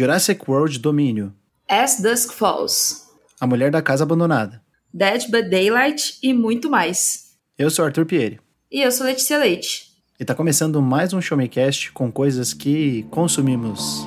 Jurassic World Domínio, As Dusk Falls, A Mulher da Casa Abandonada. Dead by Daylight e muito mais. Eu sou Arthur Pieri E eu sou Letícia Leite. e tá começando mais um Show Me Cast com coisas que consumimos.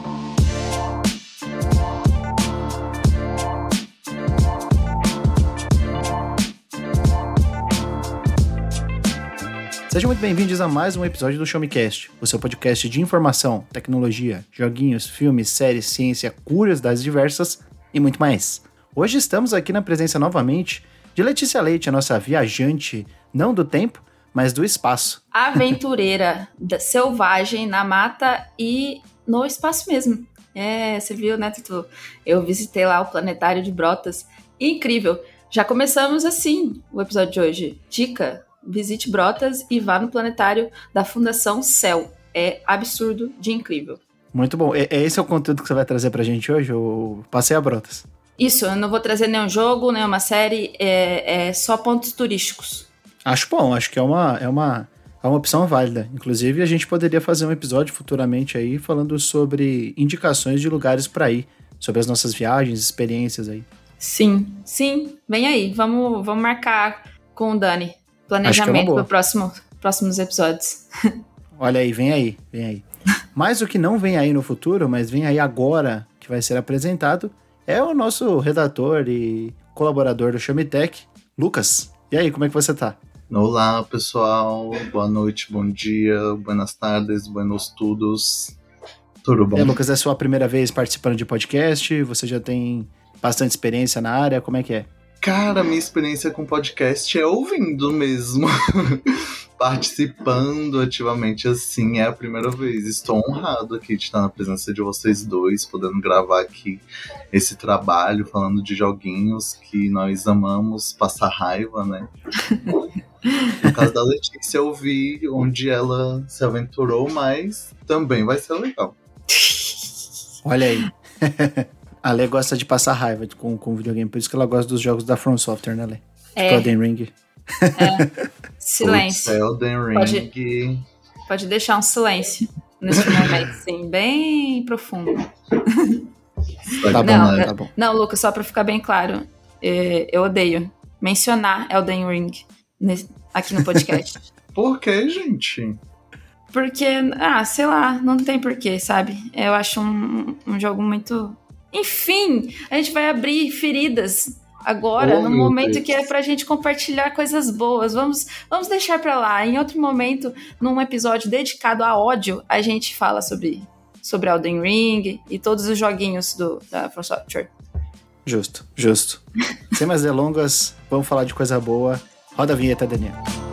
Sejam muito bem-vindos a mais um episódio do Show Me Cast, o seu podcast de informação, tecnologia, joguinhos, filmes, séries, ciência, curiosidades diversas e muito mais. Hoje estamos aqui na presença novamente de Letícia Leite, a nossa viajante, não do tempo, mas do espaço. Aventureira, selvagem, na mata e no espaço mesmo. É, você viu, né, Tutu? Eu visitei lá o planetário de Brotas. Incrível. Já começamos assim o episódio de hoje. Dica: visite Brotas e vá no planetário da Fundação Céu. É absurdo de incrível. Muito bom. É, é esse é o conteúdo que você vai trazer pra gente hoje, o Passeio a Brotas. Isso, eu não vou trazer nenhum jogo, nenhuma série, é, é só pontos turísticos. Acho bom, acho que é uma, é uma, é uma opção válida. Inclusive, a gente poderia fazer um episódio futuramente aí falando sobre indicações de lugares pra ir, sobre as nossas viagens, experiências aí. Sim, sim, vem aí, vamos, vamos marcar com o Dani. É Planejamento boa. para próximo, próximos episódios. Olha aí, vem aí, vem aí. Mas o que não vem aí no futuro, mas vem aí agora, que vai ser apresentado, é o nosso redator e colaborador do Chamitech, Lucas. E aí, como é que você tá? Olá, pessoal. Boa noite, bom dia, buenas tardes, buenos tudos. Tudo bom? Aí, Lucas, é a sua primeira vez participando de podcast? Você já tem bastante experiência na área? Como é que é? Cara, minha experiência com podcast é ouvindo mesmo. Participando ativamente assim é a primeira vez. Estou honrado aqui de estar na presença de vocês dois, podendo gravar aqui esse trabalho, falando de joguinhos que nós amamos passar raiva, né? No caso da Letícia, eu vi onde ela se aventurou, mas também vai ser legal. Olha aí. a Lê gosta de passar raiva com, com videogame, por isso que ela gosta dos jogos da From Software, né, Lê? Tipo É, Elden Ring. silêncio. Putz, Elden Ring. Pode- Pode deixar um silêncio nesse momento, sim, bem profundo. Tá bom, Não, né? é- Tá bom. Não, Lucas, só pra ficar bem claro, é, eu odeio mencionar Elden Ring aqui no podcast. Por que, gente? Porque, ah, sei lá, não tem porquê, sabe? Eu acho um, um jogo muito. Enfim, a gente vai abrir feridas agora, Oh, no momento Deus. que é pra gente compartilhar coisas boas. Vamos, vamos deixar pra lá. Em outro momento, num episódio dedicado a ódio, a gente fala sobre, sobre Elden Ring e todos os joguinhos do, da From Software. Justo, justo. Sem mais delongas, vamos falar de coisa boa. Roda a vinheta, Daniel.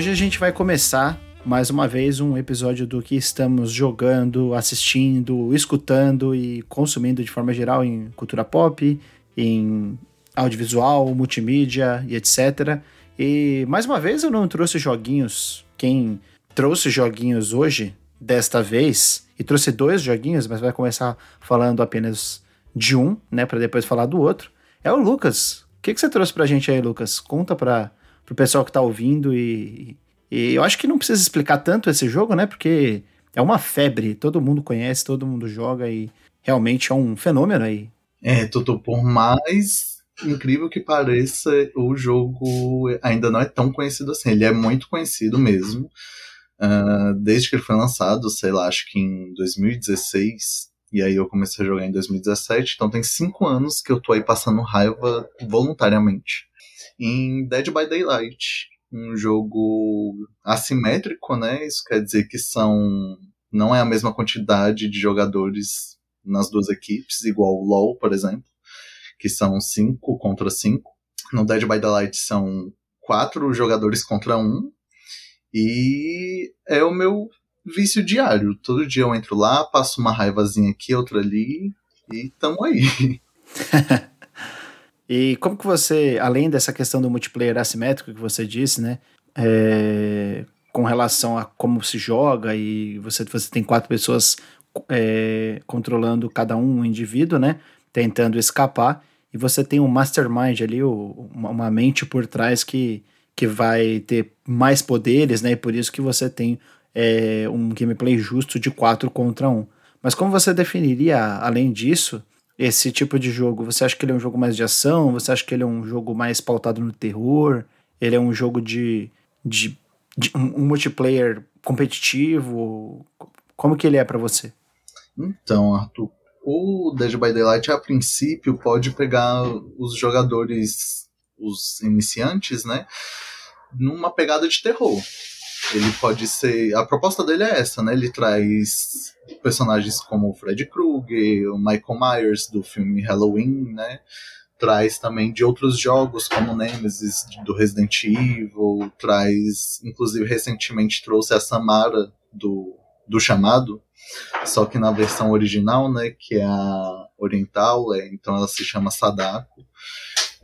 Hoje a gente vai começar mais uma vez um episódio do que estamos jogando, assistindo, escutando e consumindo de forma geral em cultura pop, em audiovisual, multimídia e etc. E mais uma vez eu não trouxe joguinhos. Quem trouxe joguinhos hoje, desta vez, e trouxe dois joguinhos, mas vai começar falando apenas de um, né, para depois falar do outro, é o Lucas. O que, que você trouxe pra gente aí, Lucas? Conta pra, pro pessoal que tá ouvindo e, e eu acho que não precisa explicar tanto esse jogo, né? Porque é uma febre, todo mundo conhece, todo mundo joga e realmente é um fenômeno aí. É, Tutu, por mais incrível que pareça, o jogo ainda não é tão conhecido assim. Ele é muito conhecido mesmo. Ah, desde que ele foi lançado, sei lá, acho que em 2016. E aí eu comecei a jogar em 2017. Então tem cinco anos que eu tô aí passando raiva voluntariamente. Em Dead by Daylight. Um jogo assimétrico, né? Isso quer dizer que são. Não é a mesma quantidade de jogadores nas duas equipes, igual o LoL, por exemplo, que são cinco contra cinco. No Dead by Daylight são quatro jogadores contra um. E é o meu vício diário. Todo dia eu entro lá, passo uma raivazinha aqui, outra ali, e tamo aí. e como que você, além dessa questão do multiplayer assimétrico que você disse, né? É, com relação a como se joga e você, você tem quatro pessoas é, controlando cada um, um indivíduo, né? Tentando escapar. E você tem um mastermind ali, uma mente por trás que, que vai ter mais poderes, né? E por isso que você tem é, um gameplay justo de 4 contra 1. Mas como você definiria, além disso, esse tipo de jogo? Você acha que ele é um jogo mais de ação? Você acha que ele é um jogo mais pautado no terror? Ele é um jogo de, de, de um, multiplayer competitivo? Como que ele é para você? Então, Arthur, o Dead by Daylight, a princípio, pode pegar os jogadores, os iniciantes, né? Numa pegada de terror. Ele pode ser. A proposta dele é essa, né? Ele traz personagens como o Fred Krueger, o Michael Myers do filme Halloween, né? Traz também de outros jogos como Nemesis do Resident Evil, traz, inclusive recentemente trouxe a Samara do, do Chamado, só que na versão original, né, que é a oriental, é, então ela se chama Sadako.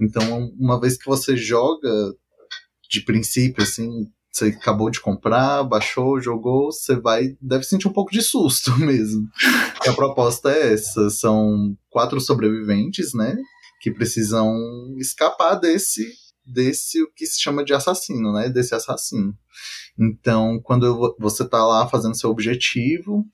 Então, uma vez que você joga de princípio, assim, você acabou de comprar, baixou, jogou, você vai. Deve sentir um pouco de susto mesmo. a proposta é essa: são quatro sobreviventes, né? Que precisam escapar desse. Desse o que se chama de assassino, né? Desse assassino. Então, quando você tá lá fazendo seu objetivo,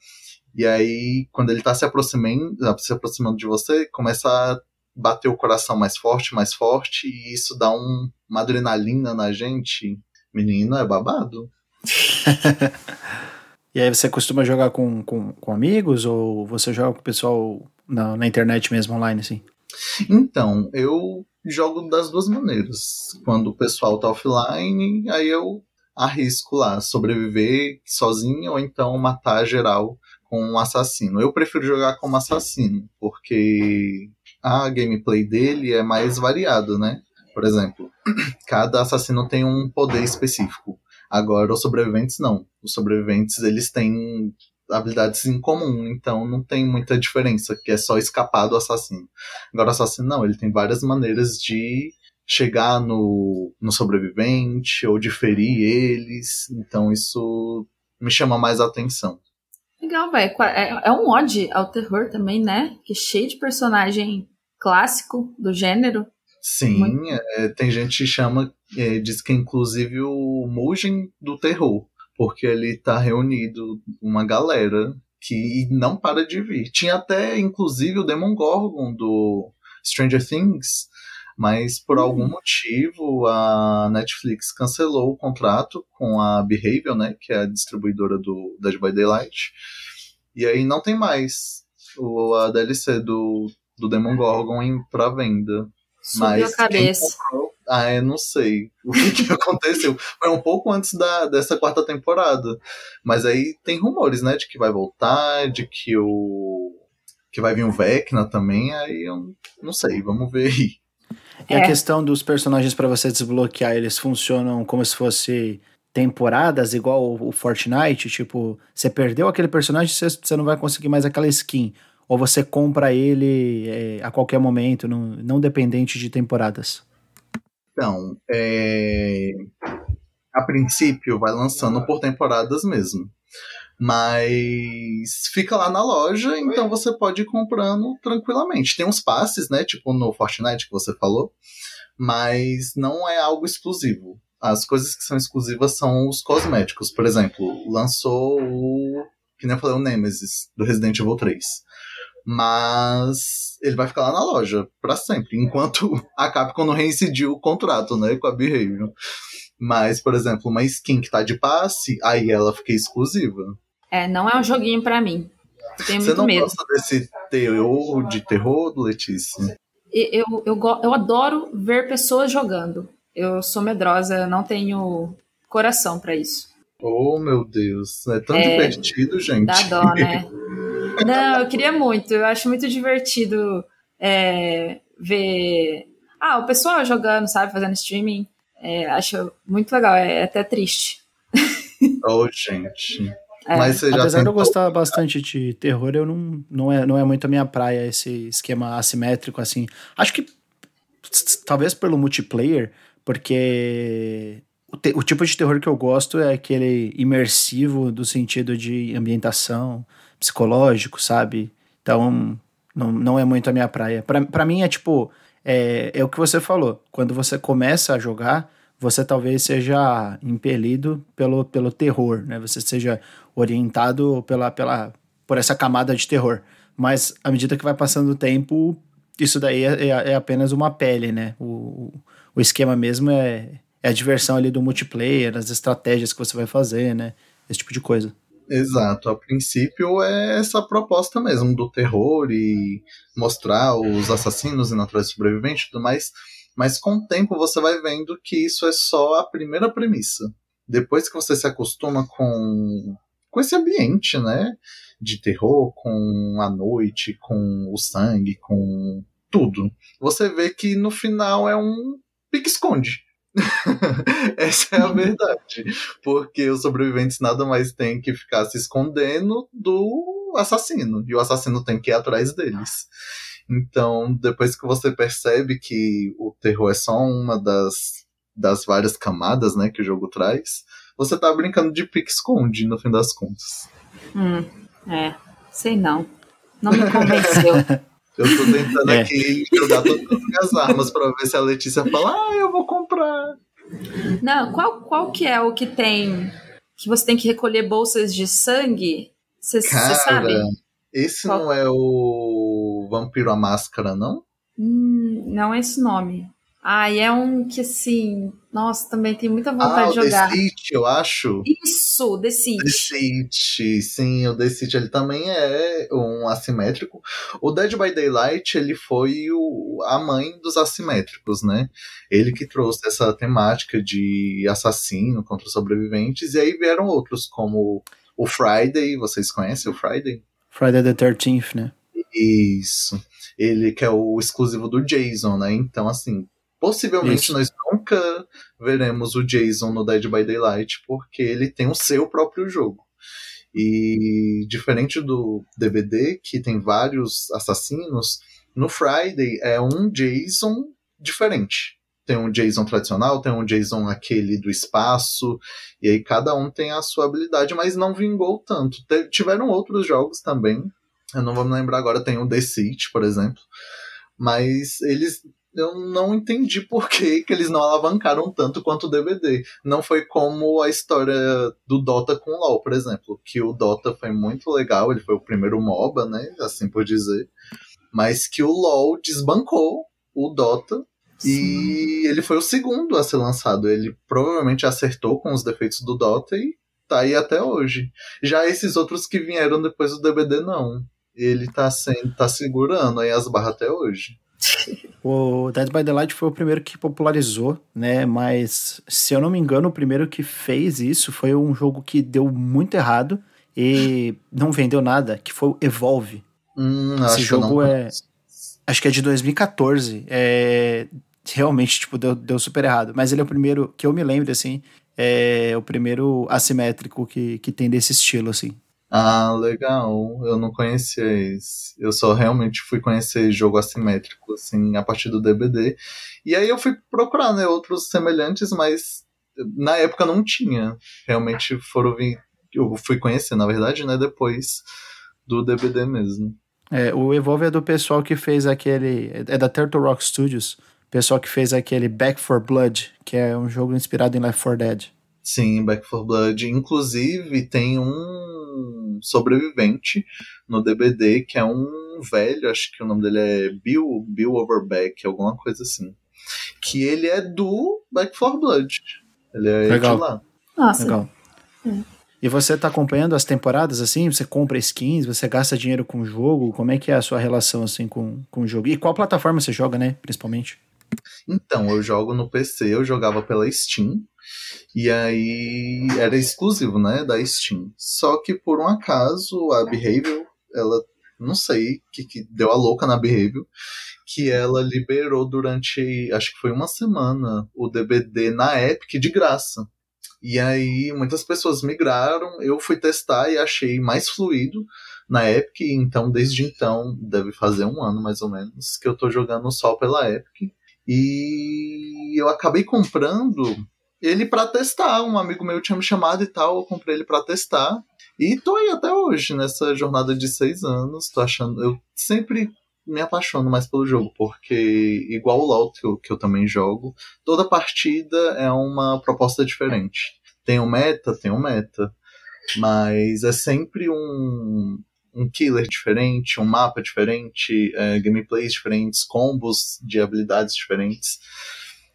e aí, quando ele tá se aproximando, se aproximando de você, começa a bater o coração mais forte, mais forte, e isso dá um, uma adrenalina na gente Menino, é babado. e aí você costuma jogar com, com, com amigos ou você joga com o pessoal na, na internet mesmo, online, assim? Então, eu jogo das duas maneiras. Quando o pessoal tá offline, aí eu arrisco lá sobreviver sozinho ou então matar geral com um assassino. Eu prefiro jogar como assassino, porque a gameplay dele é mais variada, né? Por exemplo, cada assassino tem um poder específico. Agora, os sobreviventes não. Os sobreviventes, eles têm habilidades em comum, então não tem muita diferença, que é só escapar do assassino. Agora, o assassino não, ele tem várias maneiras de chegar no, no sobrevivente ou de ferir eles, então isso me chama mais atenção. Legal, velho. É, é um ode ao terror também, né? Que cheio de personagem clássico do gênero. Sim, é, tem gente que chama, é, diz que é inclusive o Mugen do terror, porque ele tá reunido uma galera que não para de vir. Tinha até, inclusive, o Demon Gorgon do Stranger Things, mas por uhum. algum motivo a Netflix cancelou o contrato com a Behavior, né, que é a distribuidora do Dead by Daylight, e aí não tem mais o, a DLC do, do Demon Gorgon para venda. Subiu Mas a cabeça. Comprou, ah, eu não sei o que, que aconteceu. Foi um pouco antes da, dessa quarta temporada. Mas aí tem rumores, né, de que vai voltar, de que o. que vai vir o Vecna também, aí eu não sei, vamos ver aí. E é. a questão dos personagens para você desbloquear, eles funcionam como se fosse temporadas, igual o Fortnite? Tipo, você perdeu aquele personagem, você não vai conseguir mais aquela skin ou você compra ele é, a qualquer momento, não, não dependente de temporadas? Então, é... a princípio vai lançando por temporadas mesmo. Mas fica lá na loja, então você pode ir comprando tranquilamente. Tem uns passes, né? Tipo no Fortnite que você falou, mas não é algo exclusivo. As coisas que são exclusivas são os cosméticos. Por exemplo, lançou o. Que nem eu falei, o Nemesis, do Resident Evil 3 mas ele vai ficar lá na loja para sempre, enquanto a Capcom não reincidiu o contrato, né, com a Behavior. Mas, por exemplo, uma skin que tá de passe, aí ela fica exclusiva. É, não é um joguinho para mim. Eu tenho Você muito não medo. gosta desse terror de terror, Letícia? Eu, eu, eu, eu adoro ver pessoas jogando. Eu sou medrosa, não tenho coração para isso. Oh, meu Deus. É tão é, divertido, gente. Dá dó, né? Não, eu queria muito. Eu acho muito divertido é, ver. Ah, o pessoal jogando, sabe, fazendo streaming. É, acho muito legal, é até triste. Oh, gente. É. Mas você Apesar tentou... de eu gostar bastante de terror, eu não, não, é, não é muito a minha praia esse esquema assimétrico, assim. Acho que talvez pelo multiplayer, porque o, te, o, tipo de terror que eu gosto é aquele imersivo do sentido de ambientação, psicológico, sabe? Então, não, não é muito a minha praia. Para mim é tipo, é, é o que você falou. Quando você começa a jogar, você talvez seja impelido pelo, pelo terror, né? Você seja orientado pela, pela, por essa camada de terror. Mas à medida que vai passando o tempo, isso daí é, é, é apenas uma pele, né? O, o esquema mesmo é, é a diversão ali do multiplayer, as estratégias que você vai fazer, né? Esse tipo de coisa. Exato, a princípio é essa proposta mesmo do terror e mostrar os assassinos e natureza sobrevivente e tudo mais, mas com o tempo você vai vendo que isso é só a primeira premissa. Depois que você se acostuma com, com esse ambiente, né, de terror, com a noite, com o sangue, com tudo, você vê que no final é um pique-esconde Essa é a verdade. Porque os sobreviventes nada mais têm que ficar se escondendo do assassino. E o assassino tem que ir atrás deles. Então, depois que você percebe que o terror é só uma das, das várias camadas né, que o jogo traz, você tá brincando de pique-esconde, no fim das contas. Hum, é. Sei não. Não me convenceu. Eu tô tentando é. aqui jogar todas as minhas armas pra ver se a Letícia fala, ah, eu vou comprar. Não, qual, qual que é o que tem. Que você tem que recolher bolsas de sangue? Você sabe? Esse qual? não é o Vampiro a Máscara, não? Hum, não é esse nome. Ah, e é um que assim, nossa, também tem muita vontade ah, de jogar. The City, eu acho. Isso, The City. The City, sim, o The City ele também é um assimétrico. O Dead by Daylight, ele foi o, a mãe dos assimétricos, né? Ele que trouxe essa temática de assassino contra sobreviventes, e aí vieram outros, como o Friday, vocês conhecem o Friday? Friday the 13th, né? Isso. Ele que é o exclusivo do Jason, né? Então, assim, Possivelmente Isso. nós nunca veremos o Jason no Dead by Daylight, porque ele tem o seu próprio jogo. E diferente do DVD, que tem vários assassinos, no Friday é um Jason diferente. Tem um Jason tradicional, tem um Jason aquele do espaço, e aí cada um tem a sua habilidade, mas não vingou tanto. Tiveram outros jogos também, eu não vou me lembrar agora, tem o The City, por exemplo, mas eles eu não entendi por que, que eles não alavancaram tanto quanto o DVD. Não foi como a história do Dota com o LoL, por exemplo, que o Dota foi muito legal, ele foi o primeiro MOBA, né, assim por dizer, mas que o LoL desbancou o Dota Sim. e ele foi o segundo a ser lançado. Ele provavelmente acertou com os defeitos do Dota e tá aí até hoje. Já esses outros que vieram depois do DVD, não. Ele tá, sendo, tá segurando aí as barras até hoje. O Dead by Daylight foi o primeiro que popularizou, né? Mas, se eu não me engano, o primeiro que fez isso foi um jogo que deu muito errado e não vendeu nada, que foi o Evolve. Hum, Esse jogo é. Acho que é de 2014. É, realmente, tipo, deu, deu super errado. Mas ele é o primeiro, que eu me lembro, assim, é o primeiro assimétrico que, que tem desse estilo, assim. Ah, legal. Eu não conhecia esse. Eu só realmente fui conhecer jogo assimétrico, assim, a partir do DBD. E aí eu fui procurar, né, outros semelhantes, mas na época não tinha. Realmente foram vir. Eu fui conhecer, na verdade, né, depois do DBD mesmo. É, o Evolve é do pessoal que fez aquele. É da Turtle Rock Studios. Pessoal que fez aquele Back for Blood, que é um jogo inspirado em Left 4 Dead. Sim, Back for Blood. Inclusive, tem um sobrevivente no DBD, que é um velho, acho que o nome dele é Bill, Bill Overbeck, alguma coisa assim. Que ele é do Back 4 Blood. Ele é Legal. de lá. Nossa. Legal. É. E você tá acompanhando as temporadas assim? Você compra skins, você gasta dinheiro com o jogo? Como é que é a sua relação assim com, com o jogo? E qual plataforma você joga, né, principalmente? Então, eu jogo no PC, eu jogava pela Steam. E aí era exclusivo, né, da Steam. Só que por um acaso a Behavior, ela não sei que, que deu a louca na Behavior, que ela liberou durante, acho que foi uma semana, o DBD na Epic de graça. E aí muitas pessoas migraram, eu fui testar e achei mais fluido na Epic, então desde então, deve fazer um ano mais ou menos, que eu tô jogando só pela Epic. E eu acabei comprando ele para testar. Um amigo meu tinha me chamado e tal, eu comprei ele para testar. E tô aí até hoje, nessa jornada de seis anos. Tô achando. Eu sempre me apaixono mais pelo jogo, porque, igual o LoL que eu, que eu também jogo, toda partida é uma proposta diferente. Tem um meta, tem um meta. Mas é sempre um, um killer diferente, um mapa diferente, é, gameplays diferentes, combos de habilidades diferentes.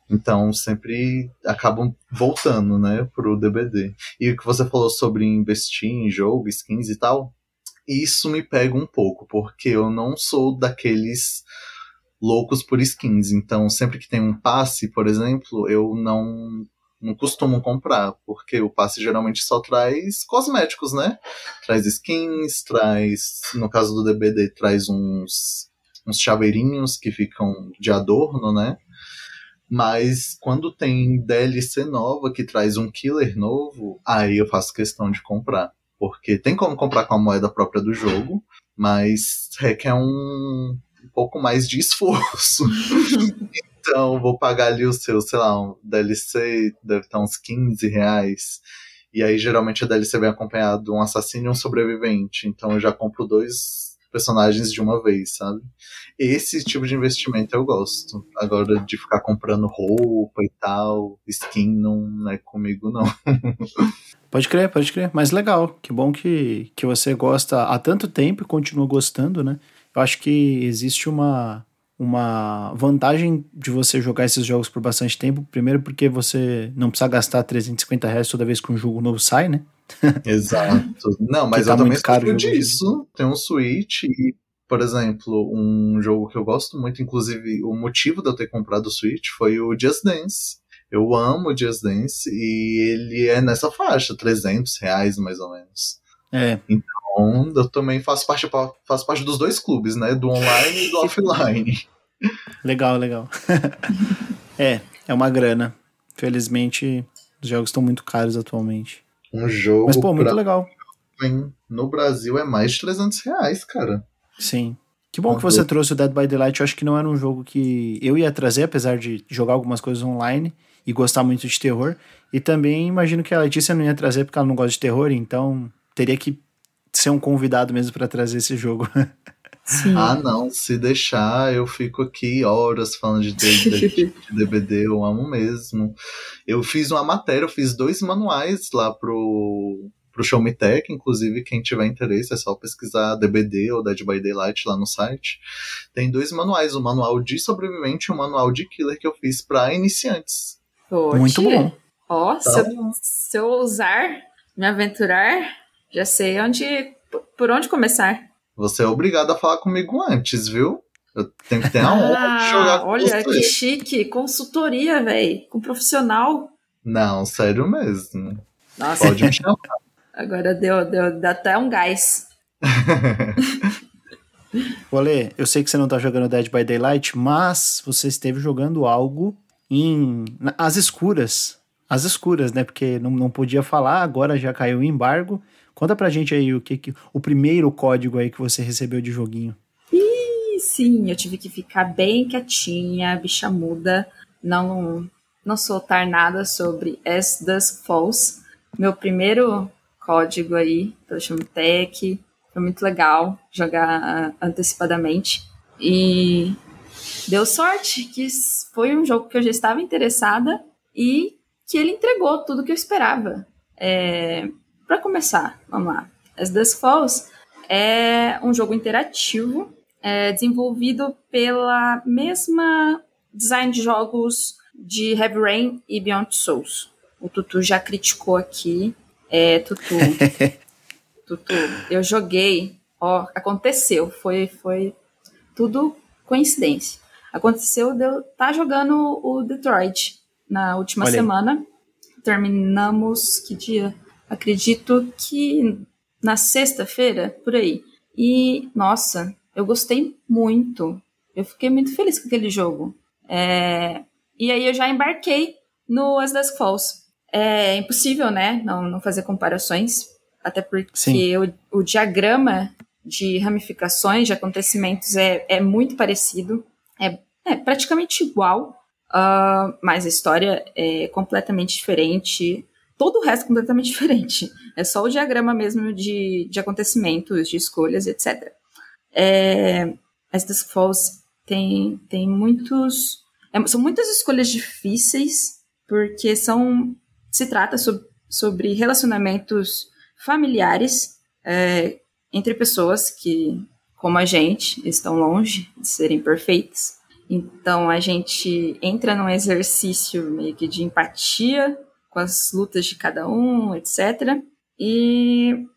Então sempre acabam voltando, né, pro DBD. E o que você falou sobre investir em jogo, skins e tal, isso me pega um pouco, porque eu não sou daqueles loucos por skins. Então, sempre que tem um passe, por exemplo, eu não não costumo comprar, porque o passe geralmente só traz cosméticos, né? Traz skins, traz, no caso do DBD, traz uns uns chaveirinhos que ficam de adorno, né? Mas quando tem DLC nova que traz um killer novo, aí eu faço questão de comprar. Porque tem como comprar com a moeda própria do jogo, mas requer um, um pouco mais de esforço. então, vou pagar ali o seu, sei lá, um DLC, deve estar uns 15 reais. E aí, geralmente, a DLC vem acompanhado de um assassino e um sobrevivente. Então, eu já compro dois personagens de uma vez, sabe? Esse tipo de investimento eu gosto. Agora de ficar comprando roupa e tal, skin não é comigo não. pode crer, pode crer. Mas legal, que bom que, que você gosta há tanto tempo e continua gostando, né? Eu acho que existe uma uma vantagem de você jogar esses jogos por bastante tempo. Primeiro, porque você não precisa gastar 350 reais toda vez que um jogo novo sai, né? Exato. Não, mas tá eu também caro disso. Tem um Switch e, por exemplo, um jogo que eu gosto muito, inclusive o motivo de eu ter comprado o Switch foi o Just Dance. Eu amo o Just Dance e ele é nessa faixa, 300 reais mais ou menos. É. Então, eu também faço parte, faço parte dos dois clubes, né? Do online e do offline. Legal, legal. é, é uma grana. Felizmente, os jogos estão muito caros atualmente. Um jogo. Mas, pô, muito legal. No Brasil é mais de 300 reais, cara. Sim. Que bom que você trouxe o Dead by Daylight. Eu acho que não era um jogo que eu ia trazer, apesar de jogar algumas coisas online e gostar muito de terror. E também imagino que a Letícia não ia trazer porque ela não gosta de terror, então teria que ser um convidado mesmo para trazer esse jogo. Sim. Ah, não, se deixar, eu fico aqui horas falando de, de, de DBD, eu amo mesmo. Eu fiz uma matéria, eu fiz dois manuais lá pro, pro Show Me Tech, inclusive quem tiver interesse é só pesquisar DBD ou Dead by Daylight lá no site. Tem dois manuais, o manual de sobrevivente e o manual de killer que eu fiz para iniciantes. Poxa. Muito bom. Ó, oh, se, eu, se eu usar, me aventurar, já sei onde, por onde começar. Você é obrigado a falar comigo antes, viu? Eu tenho que ter a honra ah, de jogar com Olha, você. que chique. Consultoria, velho. Com profissional. Não, sério mesmo. Nossa. Pode me chamar. Agora deu, deu, deu até um gás. Olê, eu sei que você não tá jogando Dead by Daylight, mas você esteve jogando algo em as escuras. As escuras, né? Porque não, não podia falar, agora já caiu o embargo. Conta pra gente aí o que, que o primeiro código aí que você recebeu de joguinho. Ih, sim, eu tive que ficar bem quietinha, bicha muda, não não soltar nada sobre As Dusk Falls. Meu primeiro código aí pelo Tech, foi muito legal jogar antecipadamente e deu sorte que foi um jogo que eu já estava interessada e que ele entregou tudo que eu esperava. É, para começar, vamos lá. As Dusk Falls é um jogo interativo é, desenvolvido pela mesma design de jogos de Heavy Rain e Beyond Souls. O Tutu já criticou aqui. É, Tutu. Tutu, eu joguei. Ó, aconteceu. Foi, foi tudo coincidência. Aconteceu de eu estar tá jogando o Detroit na última semana. Terminamos. Que dia? Acredito que na sexta-feira, por aí. E, nossa, eu gostei muito. Eu fiquei muito feliz com aquele jogo. É... E aí eu já embarquei no As Dusk Falls. é impossível, né, não, não fazer comparações, até porque o, o, diagrama de ramificações, de acontecimentos é, é muito parecido, é, é praticamente igual, uh, mas a história é completamente diferente, todo o resto é completamente diferente. É só o diagrama mesmo de, de acontecimentos, de escolhas, etc. É, as Dusk Falls tem, tem muitos. É, são muitas escolhas difíceis, porque são. Se trata so, sobre relacionamentos familiares é, entre pessoas que, como a gente, estão longe de serem perfeitas. Então a gente entra num exercício meio que de empatia com as lutas de cada um, etc. E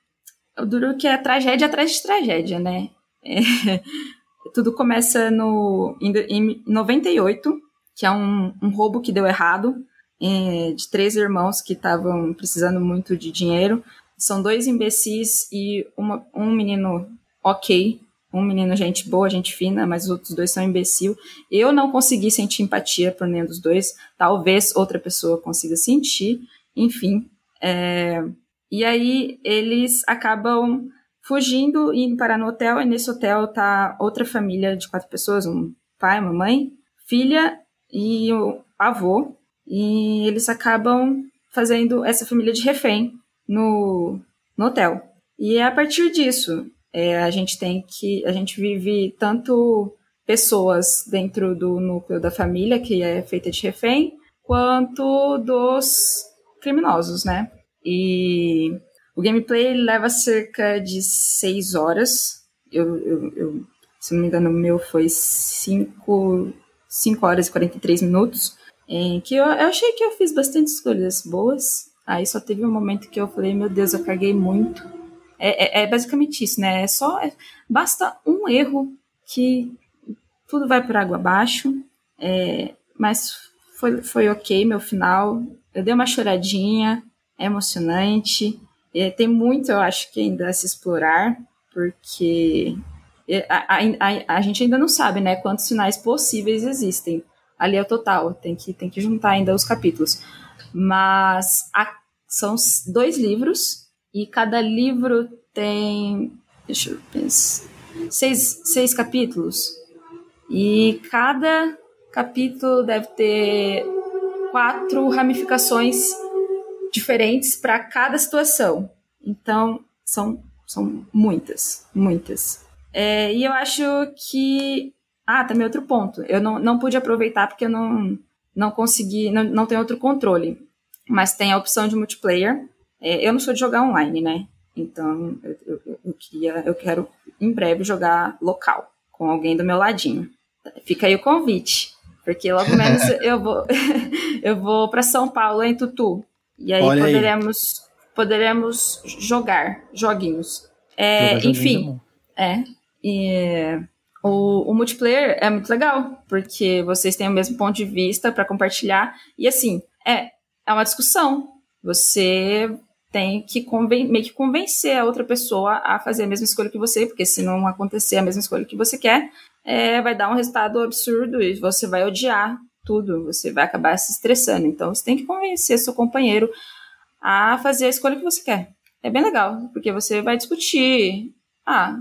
o duro que é tragédia atrás de tragédia, né? É, tudo começa no, em, em 98, que é um, um roubo que deu errado, é, de três irmãos que estavam precisando muito de dinheiro. São dois imbecis e uma, um menino ok, um menino gente boa, gente fina, mas os outros dois são imbecil. Eu não consegui sentir empatia por nenhum dos dois. Talvez outra pessoa consiga sentir. Enfim. É... E aí eles acabam fugindo e indo parar no hotel. E nesse hotel tá outra família de quatro pessoas: um pai, uma mãe, filha e o avô. E eles acabam fazendo essa família de refém no, no hotel. E é a partir disso, é, a gente tem que. A gente vive tanto pessoas dentro do núcleo da família, que é feita de refém, quanto dos criminosos, né? E o gameplay leva cerca de 6 horas. Eu, eu, eu, se não me engano, o meu foi 5 horas e 43 minutos. Em que eu, eu achei que eu fiz bastante escolhas boas. Aí só teve um momento que eu falei, meu Deus, eu carguei muito é, é, é basicamente isso, né? É só. É, basta um erro que tudo vai por água abaixo. É, mas foi, foi ok meu final. Eu dei uma choradinha, é emocionante. É, tem muito, eu acho, que ainda a se explorar, porque a, a, a, a, gente ainda não sabe, né, quantos finais possíveis existem. Ali é o total, tem que, tem que juntar ainda os capítulos. Mas são dois livros, e cada livro tem. Deixa eu pensar. Seis, seis capítulos. E cada capítulo deve ter quatro ramificações diferentes para cada situação. Então, são, são muitas, muitas. É, e eu acho que. Ah, também outro ponto. Eu não, não pude aproveitar porque eu não, não consegui, não, não tem outro controle. Mas tem a opção de multiplayer, é, eu não sou de jogar online, né? Então, eu, eu, eu, queria, eu quero em breve jogar local, com alguém do meu ladinho. Fica aí o convite, porque logo menos eu vou eu vou para São Paulo em Tutu. E aí Olha poderemos aí. poderemos jogar joguinhos. É, enfim, é. E o, o, multiplayer é muito legal, porque vocês têm o mesmo ponto de vista para compartilhar. E assim, é, é uma discussão. Você tem que meio que convencer a outra pessoa a fazer a mesma escolha que você, porque se não acontecer a mesma escolha que você quer, é, vai dar um resultado absurdo e você vai odiar tudo, você vai acabar se estressando. Então você tem que convencer seu companheiro a fazer a escolha que você quer. É bem legal, porque você vai discutir ah,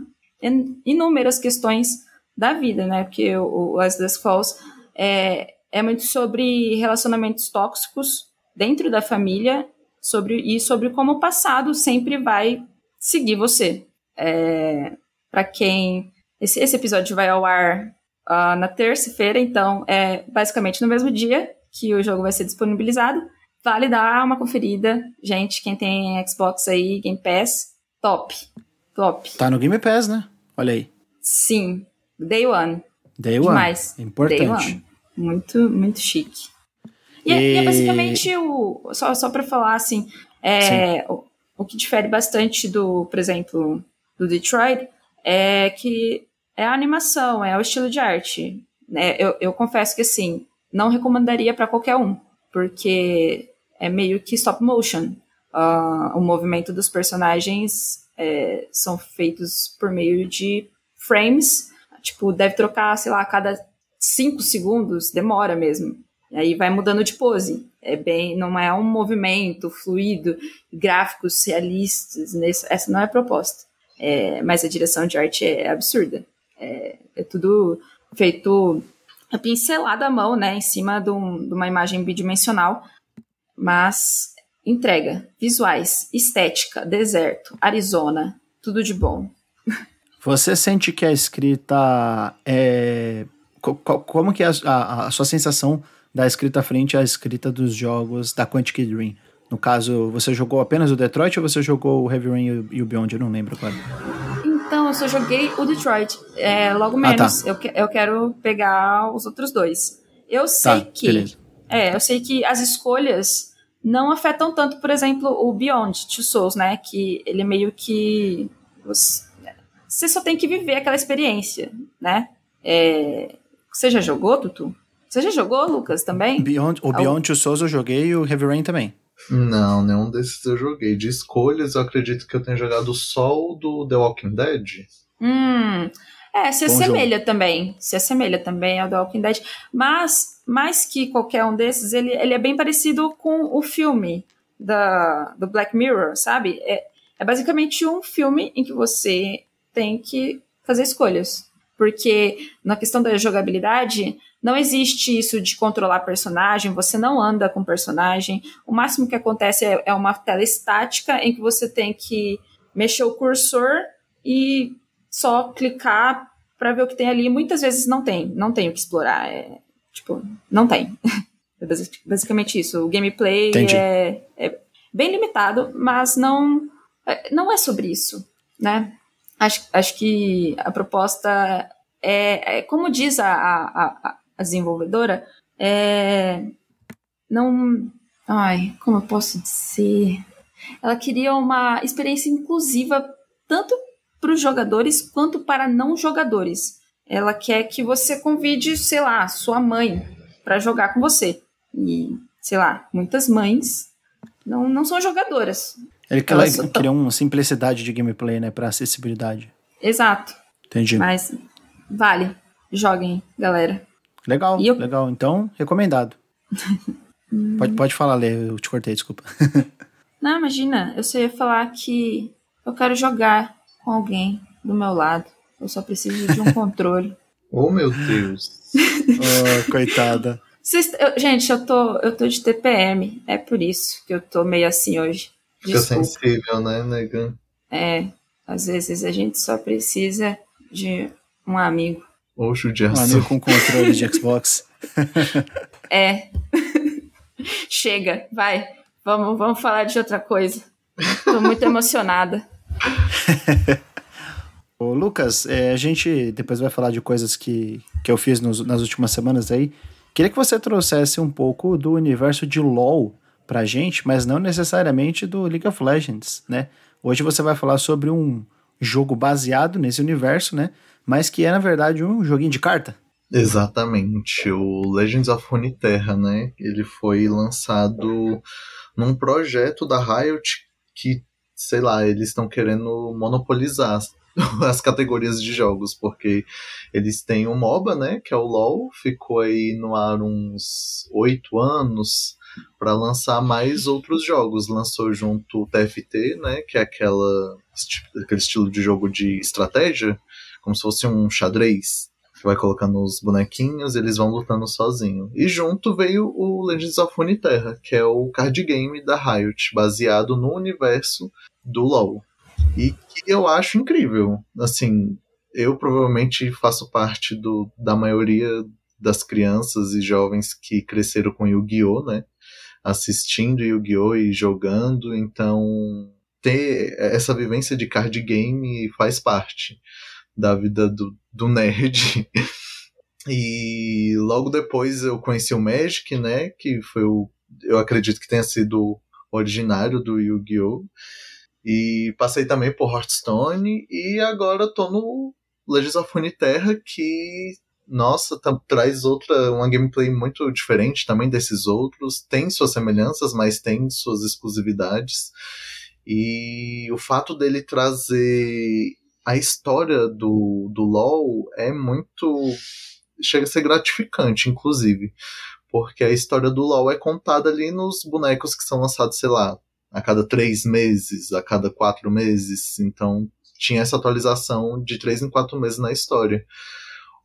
inúmeras questões da vida, né? Porque o, As Dusk Falls é, é muito sobre relacionamentos tóxicos dentro da família sobre e sobre como o passado sempre vai seguir você. É, para quem esse, esse episódio vai ao ar uh, na terça-feira, então é basicamente no mesmo dia que o jogo vai ser disponibilizado. Vale dar uma conferida, gente. Quem tem Xbox aí, Game Pass, top, top. Tá no Game Pass, né? Olha aí. Sim, Day One. Day One. Demais. Importante. Day One. Muito, muito chique. E, e... e é basicamente o. Só, só para falar assim, é, o, o, que difere bastante do, por exemplo, do Detroit é que é a animação, é o estilo de arte. É, eu, eu confesso que assim, não recomendaria para qualquer um, porque é meio que stop motion. Uh, o movimento dos personagens é, são feitos por meio de frames. Tipo, deve trocar, sei lá, a cada cinco segundos, demora mesmo. E aí vai mudando de pose. É bem, não é um movimento fluido, gráficos realistas. Nesse, essa não é a proposta. É, mas a direção de arte é absurda. É, é tudo feito a pincelada à mão, né, em cima de, um, de uma imagem bidimensional, mas entrega, visuais, estética, deserto, Arizona, tudo de bom. Você sente que a escrita é. Como que é a, a, a sua sensação da escrita frente à escrita dos jogos da Quantic Dream? No caso, você jogou apenas o Detroit ou você jogou o Heavy Rain e o Beyond? Eu não lembro qual. Então, eu só joguei o Detroit. É, logo menos. Ah, tá. eu, que, eu quero pegar os outros dois. Eu sei tá, que. Beleza. É, eu sei que as escolhas não afetam tanto, por exemplo, o Beyond Two Souls, né? Que ele é meio que. Você, você só tem que viver aquela experiência, né? É, você já jogou, Tutu? Você já jogou, Lucas, também? Beyond, o Beyond Two Souls eu joguei e o Heavy Rain também. Não, nenhum desses eu joguei. De escolhas, eu acredito que eu tenha jogado só o do The Walking Dead. Hum. É, se Bom assemelha jogo. também. Se assemelha também ao The Walking Dead. Mas, mais que qualquer um desses, ele, ele é bem parecido com o filme da, do Black Mirror, sabe? É, é basicamente um filme em que você tem que fazer escolhas. Porque na questão da jogabilidade, não existe isso de controlar personagem, você não anda com personagem. O máximo que acontece é, é uma tela estática em que você tem que mexer o cursor e só clicar para ver o que tem ali. Muitas vezes não tem, não tem o que explorar. É, tipo, não tem. É basicamente isso. O gameplay é, é, bem limitado, mas não, é, não é sobre isso, né? Acho, acho que a proposta é, é como diz a, a, a desenvolvedora, é, não. Ai, como eu posso dizer? Ela queria uma experiência inclusiva tanto para os jogadores quanto para não jogadores. Ela quer que você convide, sei lá, sua mãe para jogar com você. E, sei lá, muitas mães não, não são jogadoras. Ele Elas queria tão... uma simplicidade de gameplay, né, para acessibilidade. Exato. Entendi. Mas vale, joguem, galera. Legal, eu... legal. Então, recomendado. pode, pode falar, Lê, eu te cortei, desculpa. Não, imagina, eu só ia falar que eu quero jogar com alguém do meu lado. Eu só preciso de um controle. Oh, meu Deus. oh, coitada. Vocês, eu, gente, eu tô, eu tô de TPM. É por isso que eu tô meio assim hoje. Fica sensível, né, nega? É. Às vezes a gente só precisa de um amigo. Ou judiação. Um amigo com controle de Xbox. é. Chega, vai. Vamos, vamos falar de outra coisa. Tô muito emocionada. Ô, Lucas, é, a gente depois vai falar de coisas que, que eu fiz nos, nas últimas semanas aí. Queria que você trouxesse um pouco do universo de LoL pra gente, mas não necessariamente do League of Legends, né? Hoje você vai falar sobre um jogo baseado nesse universo, né? Mas que é, na verdade, um joguinho de carta. Exatamente, o Legends of Runeterra, né? Ele foi lançado num projeto da Riot que sei lá, eles estão querendo monopolizar as categorias de jogos, porque eles têm o MOBA, né, que é o LoL, ficou aí no ar uns oito anos para lançar mais outros jogos. Lançou junto o TFT, né, que é aquela, aquele estilo de jogo de estratégia, como se fosse um xadrez. Você vai colocando os bonequinhos, eles vão lutando sozinho. E junto veio o Legends of Runeterra, que é o card game da Riot, baseado no universo do LoL. E que eu acho incrível. Assim, eu provavelmente faço parte do, da maioria das crianças e jovens que cresceram com Yu-Gi-Oh, né? Assistindo Yu-Gi-Oh e jogando, então ter essa vivência de card game faz parte da vida do, do nerd. e logo depois eu conheci o Magic, né? Que foi o. Eu acredito que tenha sido originário do Yu-Gi-Oh! E passei também por Hearthstone e agora tô no Legends of Runeterra que nossa, tá, traz outra uma gameplay muito diferente também desses outros, tem suas semelhanças, mas tem suas exclusividades. E o fato dele trazer a história do, do LoL é muito chega a ser gratificante, inclusive, porque a história do LoL é contada ali nos bonecos que são lançados, sei lá, a cada três meses, a cada quatro meses. Então tinha essa atualização de três em quatro meses na história.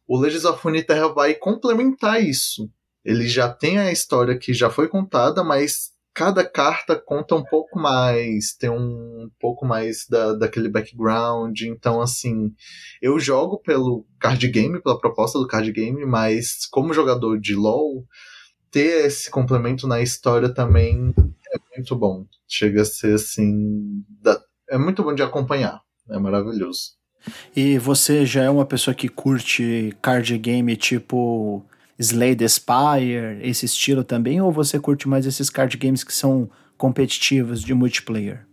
O Legends of Runeterra vai complementar isso. Ele já tem a história que já foi contada, mas cada carta conta um pouco mais, tem um pouco mais da, daquele background. Então, assim, eu jogo pelo card game, pela proposta do card game, mas como jogador de LoL, ter esse complemento na história também é muito bom. Chega a ser assim. É muito bom de acompanhar. É maravilhoso. E você já é uma pessoa que curte card game tipo Slay the Spire, esse estilo também, ou você curte mais esses card games que são competitivos de multiplayer?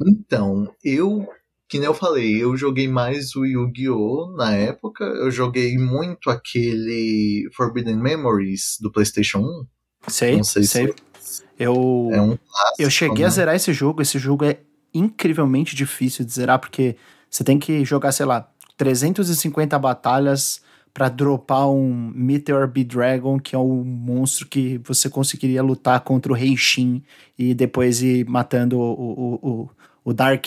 Então, eu, que nem eu falei, eu joguei mais o Yu-Gi-Oh! na época, eu joguei muito aquele Forbidden Memories do PlayStation 1. Sei, Não sei, sei. Se eu, é um clássico, eu cheguei né? a zerar esse jogo, esse jogo é incrivelmente difícil de zerar, porque você tem que jogar, sei lá, 350 batalhas para dropar um Meteor B-Dragon, que é o monstro que você conseguiria lutar contra o Rei Shin e depois ir matando o, o, o, o Dark,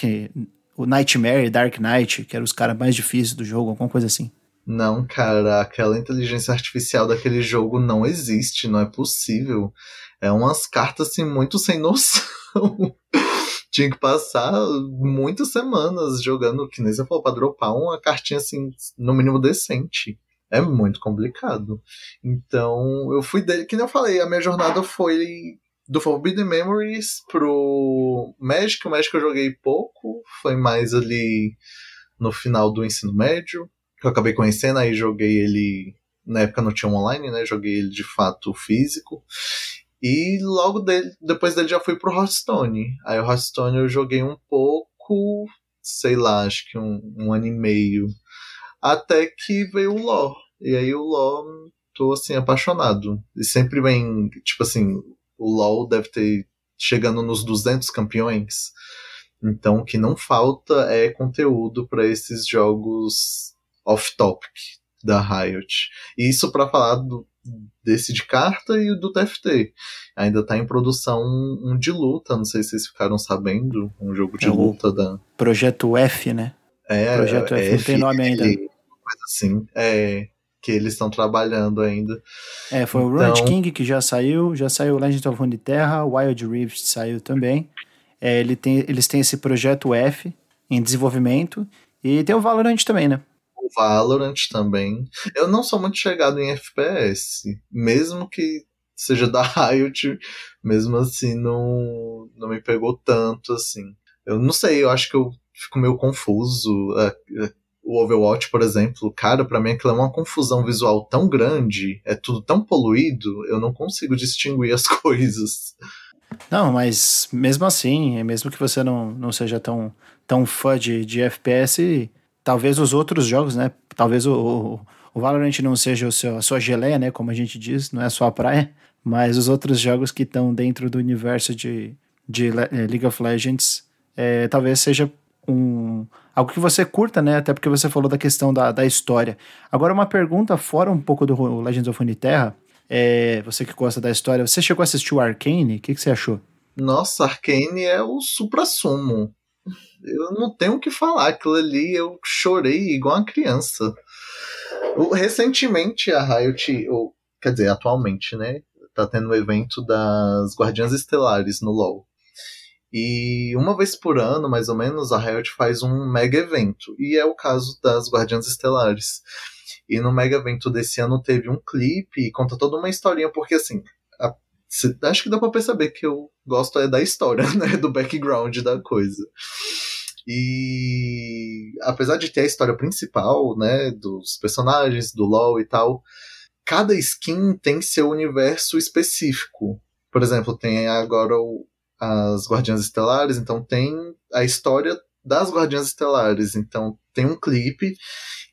o Nightmare, Dark Knight, que eram os caras mais difíceis do jogo, alguma coisa assim. Não, cara, aquela inteligência artificial daquele jogo não existe, não é possível. É umas cartas assim muito sem noção. Tinha que passar muitas semanas jogando, que nem você falou, pra dropar uma cartinha assim, no mínimo decente é muito complicado. Então, eu fui dele, que nem eu falei, a minha jornada foi do Forbidden Memories pro Magic. O Magic eu joguei pouco, foi mais ali no final do ensino médio, que eu acabei conhecendo, aí joguei ele. Na época não tinha online, né? Joguei ele de fato físico. E logo dele, depois dele já fui pro Hearthstone. Aí o Hearthstone eu joguei um pouco, sei lá, acho que um, um ano e meio. Até que veio o LoL. E aí o LoL, tô assim, apaixonado. E sempre vem, tipo assim, o LoL deve ter chegando nos 200 campeões. Então o que não falta é conteúdo para esses jogos off-topic da Riot. E isso para falar do, desse de carta e do TFT. Ainda tá em produção um, um, de luta, não sei se vocês ficaram sabendo, um jogo de é luta da. Projeto F, né? É, Projeto F, F não tem nome ainda. Coisa assim. É, que eles estão trabalhando ainda. É, foi então... o Runt King que já saiu, já saiu Legend of Runeterra, Wild Rift saiu também. É, ele tem, eles têm esse projeto F em desenvolvimento e tem o Valorant também, né? O Valorant também. Eu não sou muito chegado em FPS, mesmo que seja da Riot, mesmo assim não, não me pegou tanto assim. Eu não sei, eu acho que eu fico meio confuso. É, é, o Overwatch, por exemplo, cara, para mim aquilo é uma confusão visual tão grande, é tudo tão poluído, eu não consigo distinguir as coisas. Não, mas mesmo assim, mesmo que você não, não seja tão, tão fã de, de FPS, talvez os outros jogos, né? Talvez o, o, Valorant não seja o seu, a sua geleia, né? Como a gente diz, não é a sua praia, mas os outros jogos que estão dentro do universo de, de eh, League of Legends, é, talvez seja um, algo que você curta, né? Até porque você falou da questão da, da história. Agora, uma pergunta fora um pouco do Legends of Runeterra. É, você que gosta da história, você chegou a assistir o Arcane? O que, que você achou? Nossa, Arcane é o supra-sumo. Eu não tenho o que falar. Aquilo ali eu chorei igual uma criança. Recentemente a Riot, ou, quer dizer, atualmente, né? Tá tendo o um evento das Guardiãs Estelares no LoL. E uma vez por ano, mais ou menos, a Riot faz um mega evento. E é o caso das Guardiãs Estelares. E no mega evento desse ano teve um clipe e conta toda uma historinha, porque assim, a, acho que dá pra perceber que eu gosto é da história, né? Do background da coisa. E apesar de ter a história principal, né? Dos personagens, do LoL e tal, cada skin tem seu universo específico. Por exemplo, tem agora o, as Guardiãs Estelares, então tem a história das Guardiãs Estelares. Então tem um clipe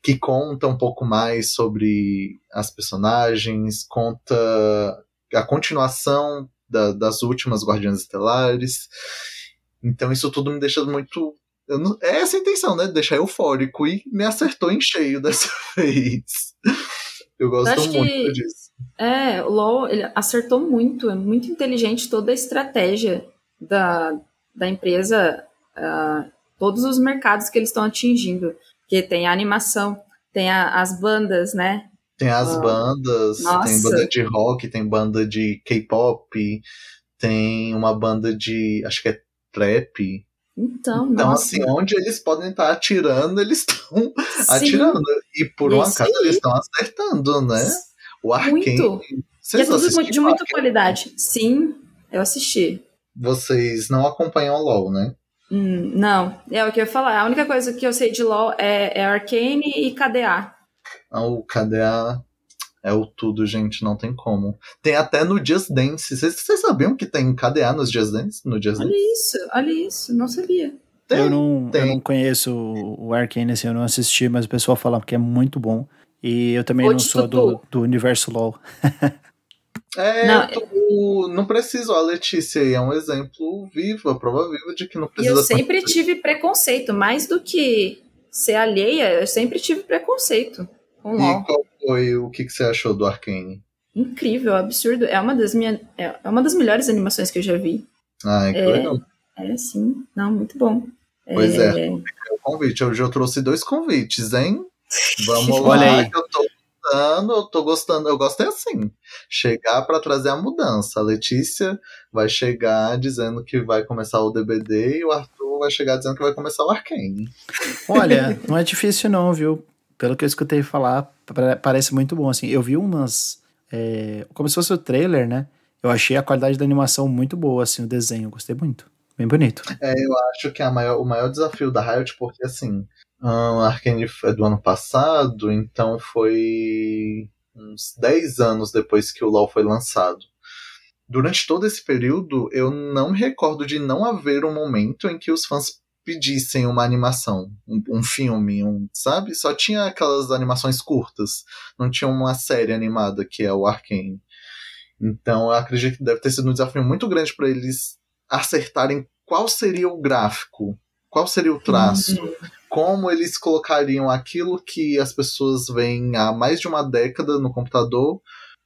que conta um pouco mais sobre as personagens, conta a continuação da, das últimas Guardiãs Estelares. Então isso tudo me deixa muito. Não, é essa a intenção, né? Deixar eufórico e me acertou em cheio dessa vez. Eu gosto muito que... disso É, o LoL ele acertou muito, é muito inteligente toda a estratégia da, da empresa, uh, todos os mercados que eles estão atingindo. Que tem a animação, tem a, as bandas, né? Tem as uh, bandas, nossa. tem banda de rock, tem banda de K-pop, tem uma banda de. acho que é trap. Então, então assim, onde eles podem estar atirando, eles estão atirando. E por um acaso eles estão acertando, né? O Arkane. Muito. Vocês e é tudo de muita qualidade. Sim, eu assisti. Vocês não acompanham o LoL, né? Hum, não, é o que eu ia falar. A única coisa que eu sei de LoL é, é Arcane e KDA. Ah, o KDA é o tudo, gente, não tem como. Tem até no Just Dance. Vocês sabiam que tem KDA nos Just Dance? No Just olha Dance? isso, olha isso, não sabia. Tem, eu, não, eu não conheço o Arcane, assim, eu não assisti, mas o pessoal fala que é muito bom. E eu também não sou do, do universo LoL. É, não, tu, não preciso. A Letícia aí é um exemplo vivo, a prova viva de que não precisa. E eu sempre tive preconceito, mais do que ser alheia, eu sempre tive preconceito com e LOL. qual foi o que, que você achou do Arkane? Incrível, absurdo. É uma das minhas, é, é uma das melhores animações que eu já vi. Ah, que é, legal. É, sim. Não, muito bom. Pois é, é o convite. Hoje eu trouxe dois convites, hein? Vamos lá, Olha aí. que eu tô gostando, eu tô gostando, eu gosto é assim, chegar para trazer a mudança. A Letícia vai chegar dizendo que vai começar o DBD e o Arthur vai chegar dizendo que vai começar o Arcane. Olha, não é difícil não, viu? Pelo que eu escutei falar, parece muito bom, assim. Eu vi umas, é, como se fosse o trailer, né? Eu achei a qualidade da animação muito boa, assim, o desenho, gostei muito. Bem bonito. É, eu acho que é maior, o maior desafio da Riot, porque assim, um, Arkane é do ano passado, então foi uns 10 anos depois que o LoL foi lançado. Durante todo esse período, eu não me recordo de não haver um momento em que os fãs pedissem uma animação, um, um, filme, um, sabe? Só tinha aquelas animações curtas, não tinha uma série animada que é o Arkane. Então eu acredito que deve ter sido um desafio muito grande para eles acertarem qual seria o gráfico, qual seria o traço, uhum como eles colocariam aquilo que as pessoas veem há mais de uma década no computador,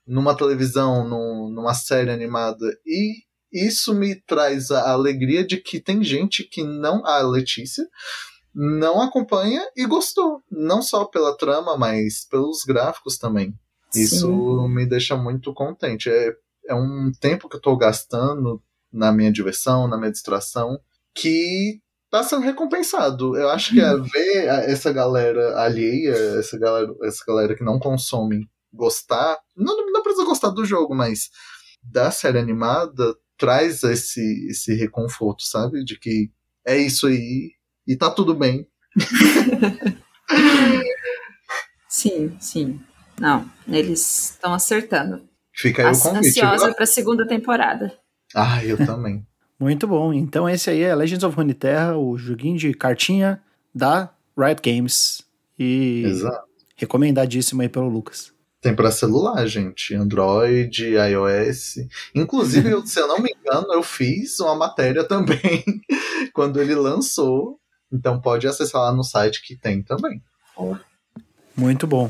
numa televisão, numa série animada. E isso me traz a alegria de que tem gente que não. A Letícia não acompanha e gostou. Não só pela trama, mas pelos gráficos também. Sim. Isso me deixa muito contente. É, é um tempo que eu estou gastando na minha diversão, na minha distração, que tá sendo recompensado. Eu acho que é ver essa galera alheia, essa galera, essa galera que não consome, gostar. Não, não precisa gostar do jogo, mas da série animada traz esse, esse reconforto, sabe? De que é isso aí e tá tudo bem. sim, sim. Não, eles estão acertando. Fica aí o convite. Ansiosa para a segunda temporada. Ah, eu também. Muito bom. Então esse aí é Legends of Runeterra, o joguinho de cartinha da Riot Games. E Exato. recomendadíssimo aí pelo Lucas. Tem para celular, gente. Android, iOS. Inclusive, se eu não me engano, eu fiz uma matéria também quando ele lançou. Então pode acessar lá no site que tem também. Muito bom.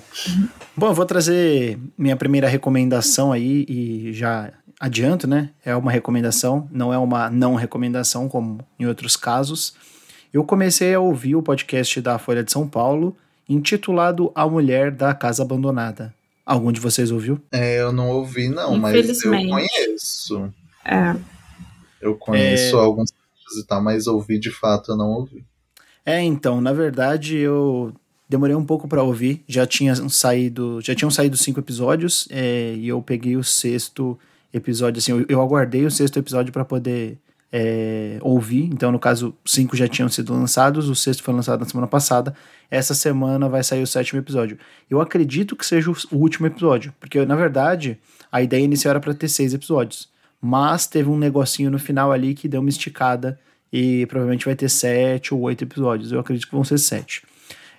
Bom, eu vou trazer minha primeira recomendação aí e já adianto, né? É uma recomendação, não é uma não recomendação, como em outros casos. Eu comecei a ouvir o podcast da Folha de São Paulo, intitulado A Mulher da Casa Abandonada. Algum de vocês ouviu? É, eu não ouvi, não, mas eu conheço. É. Eu conheço é... alguns e tal, mas ouvi de fato eu não ouvi. É, então, na verdade, eu demorei um pouco para ouvir. Já tinha saído, já tinham saído cinco episódios é, e eu peguei o sexto episódio, assim, eu, eu aguardei o sexto episódio para poder é, ouvir. Então, no caso, cinco já tinham sido lançados, o sexto foi lançado na semana passada. Essa semana vai sair o sétimo episódio. Eu acredito que seja o último episódio, porque na verdade a ideia inicial era para ter seis episódios, mas teve um negocinho no final ali que deu uma esticada e provavelmente vai ter sete ou oito episódios. Eu acredito que vão ser sete.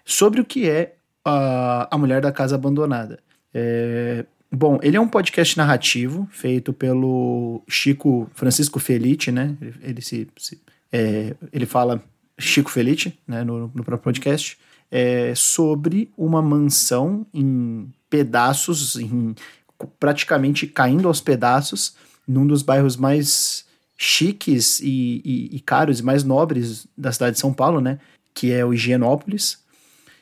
Sobre o que é a, a Mulher da Casa Abandonada. É, Bom, ele é um podcast narrativo feito pelo Chico Francisco Felice, né? Ele, ele se, se é, ele fala Chico Felice, né, no, no próprio podcast, é, sobre uma mansão em pedaços, em praticamente caindo aos pedaços num dos bairros mais chiques e, e, e caros e mais nobres da cidade de São Paulo, né? Que é o Higienópolis.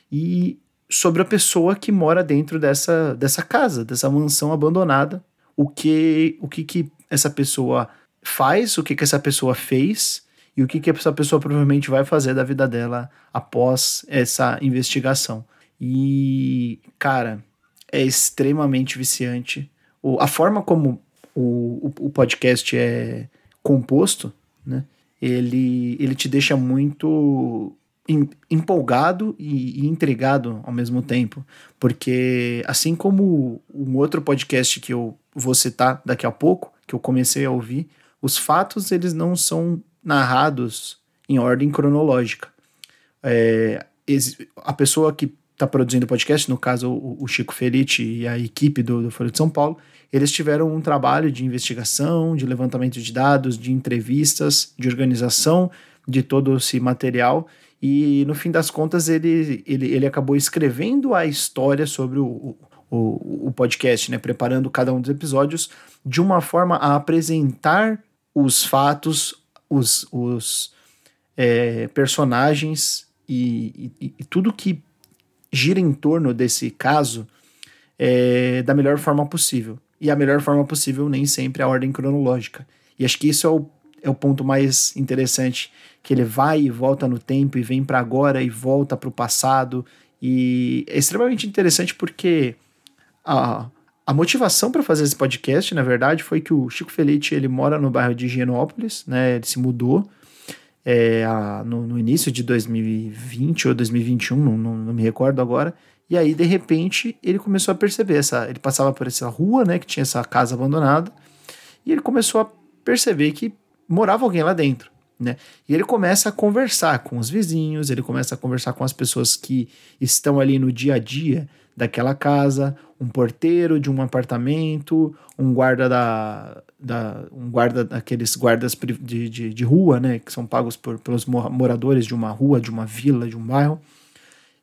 E sobre a pessoa que mora dentro dessa, dessa casa, dessa mansão abandonada, o que o que, que essa pessoa faz, o que, que essa pessoa fez e o que, que essa pessoa provavelmente vai fazer da vida dela após essa investigação. E, cara, é extremamente viciante. O, a forma como o, o, o podcast é composto, né? Ele, ele te deixa muito empolgado e, e intrigado ao mesmo tempo, porque assim como um outro podcast que eu vou citar daqui a pouco, que eu comecei a ouvir, os fatos eles não são narrados em ordem cronológica. É, a pessoa que está produzindo o podcast, no caso o, Chico Felite e a equipe do, do Folha de São Paulo, eles tiveram um trabalho de investigação, de levantamento de dados, de entrevistas, de organização de todo esse material e no fim das contas ele, ele, ele acabou escrevendo a história sobre o, o, o podcast, né? preparando cada um dos episódios de uma forma a apresentar os fatos, os, os é, personagens e, e, e, tudo que gira em torno desse caso é, da melhor forma possível. E a melhor forma possível nem sempre é a ordem cronológica. E acho que isso é o, é o ponto mais interessante que ele vai e volta no tempo e vem para agora e volta para o passado. E é extremamente interessante porque a, a motivação para fazer esse podcast, na verdade, foi que o Chico Felite ele mora no bairro de Higienópolis, né? Ele se mudou é, a, no, no, início de 2020 ou 2021, não, não, não, me recordo agora. E aí, de repente, ele começou a perceber essa. Ele passava por essa rua, né? Que tinha essa casa abandonada. E ele começou a perceber que morava alguém lá dentro né? E ele começa a conversar com os vizinhos, ele começa a conversar com as pessoas que estão ali no dia a dia daquela casa, um porteiro de um apartamento, um guarda da, da um guarda daqueles guardas de, de, de rua, né, que são pagos por, pelos moradores de uma rua, de uma vila, de um bairro,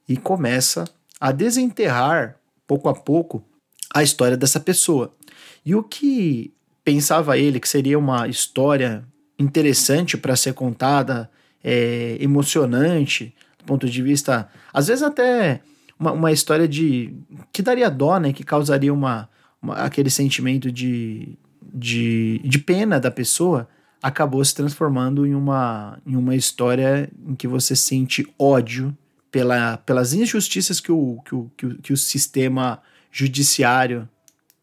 e começa a desenterrar pouco a pouco a história dessa pessoa. E o que pensava ele que seria uma história interessante para ser contada, é, emocionante, do ponto de vista, às vezes até uma, uma história de que daria dó, né, que causaria uma, uma, aquele sentimento de, de, de pena da pessoa, acabou se transformando em uma, em uma história em que você sente ódio pela, pelas injustiças que o, que o, que o, que o sistema judiciário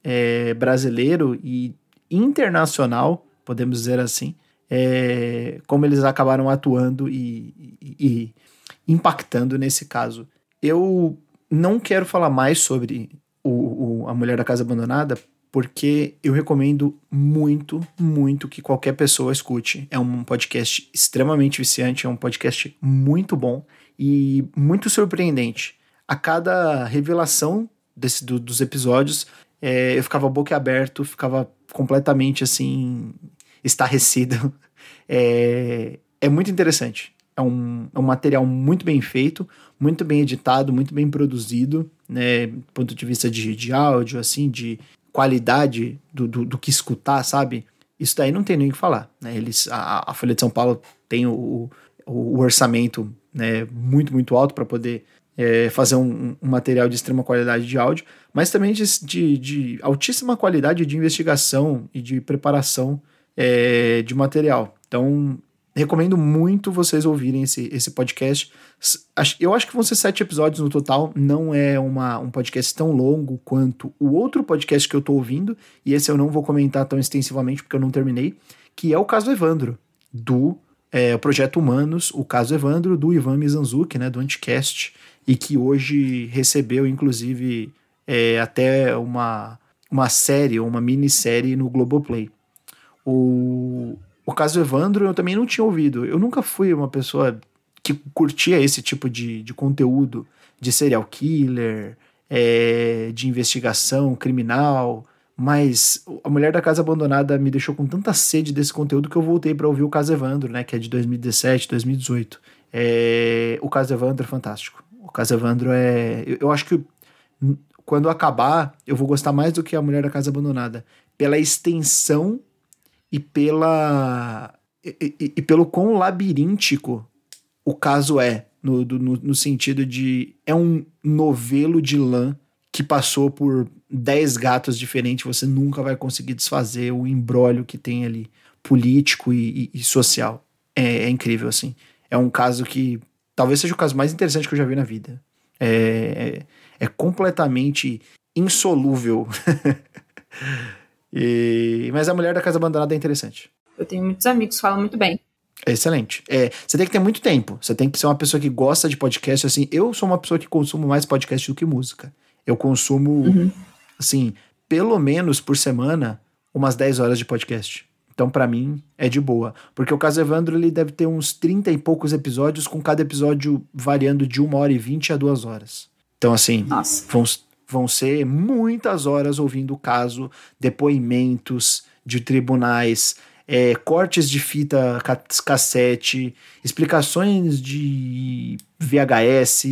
é, brasileiro e internacional, podemos dizer assim, é, como eles acabaram atuando e, e, e, impactando nesse caso. Eu não quero falar mais sobre o, o, A Mulher da Casa Abandonada, porque eu recomendo muito, muito que qualquer pessoa escute. É um podcast extremamente viciante, é um podcast muito bom e muito surpreendente. A cada revelação desse, do, dos episódios, é, eu ficava boca aberto, ficava completamente assim estarrecido. É, é muito interessante. É um, é um material muito bem feito, muito bem editado, muito bem produzido, né? Do ponto de vista de, de áudio, assim, de qualidade do, do, do que escutar, sabe? Isso daí não tem nem o que falar. Né? Eles, a, a Folha de São Paulo tem o, o, o orçamento né, muito, muito alto para poder é, fazer um, um, material de extrema qualidade de áudio, mas também de, de, de altíssima qualidade de investigação e de preparação é, de material. Então, recomendo muito vocês ouvirem esse, esse podcast. Eu acho que vão ser sete episódios no total. Não é uma, um podcast tão longo quanto o outro podcast que eu tô ouvindo. E esse eu não vou comentar tão extensivamente porque eu não terminei. Que é o caso Evandro, do é, Projeto Humanos, o caso Evandro, do Ivan Mizanzuki, né, do Anticast. E que hoje recebeu, inclusive, é, até uma, uma série, uma minissérie no Globoplay. O, o caso Evandro eu também não tinha ouvido. Eu nunca fui uma pessoa que curtia esse tipo de, de conteúdo de serial killer, é, de investigação criminal. Mas a Mulher da Casa Abandonada me deixou com tanta sede desse conteúdo que eu voltei para ouvir o caso Evandro, né? Que é de 2017, 2018. É, o caso Evandro é fantástico. O caso Evandro é. Eu, eu acho que quando acabar, eu vou gostar mais do que A Mulher da Casa Abandonada. Pela extensão e pela. E, e, e pelo quão labiríntico o caso é. No, do, no, no sentido de. É um novelo de lã que passou por 10 gatos diferentes, você nunca vai conseguir desfazer o embrólio que tem ali, político e, e, social. É, é, incrível, assim. É um caso que talvez seja o caso mais interessante que eu já vi na vida. É, é, é completamente insolúvel. e, mas a mulher da casa abandonada é interessante. Eu tenho muitos amigos que falam muito bem. Excelente. É, você tem que ter muito tempo. Você tem que ser uma pessoa que gosta de podcast. Assim, eu sou uma pessoa que consumo mais podcast do que música. Eu consumo, uhum. assim, pelo menos por semana, umas 10 horas de podcast. Então, para mim, é de boa. Porque o caso Evandro, ele deve ter uns 30 e poucos episódios, com cada episódio variando de uma hora e vinte a duas horas. Então, assim, vão, vão ser muitas horas ouvindo o caso, depoimentos de tribunais, é, cortes de fita cassete, explicações de VHS,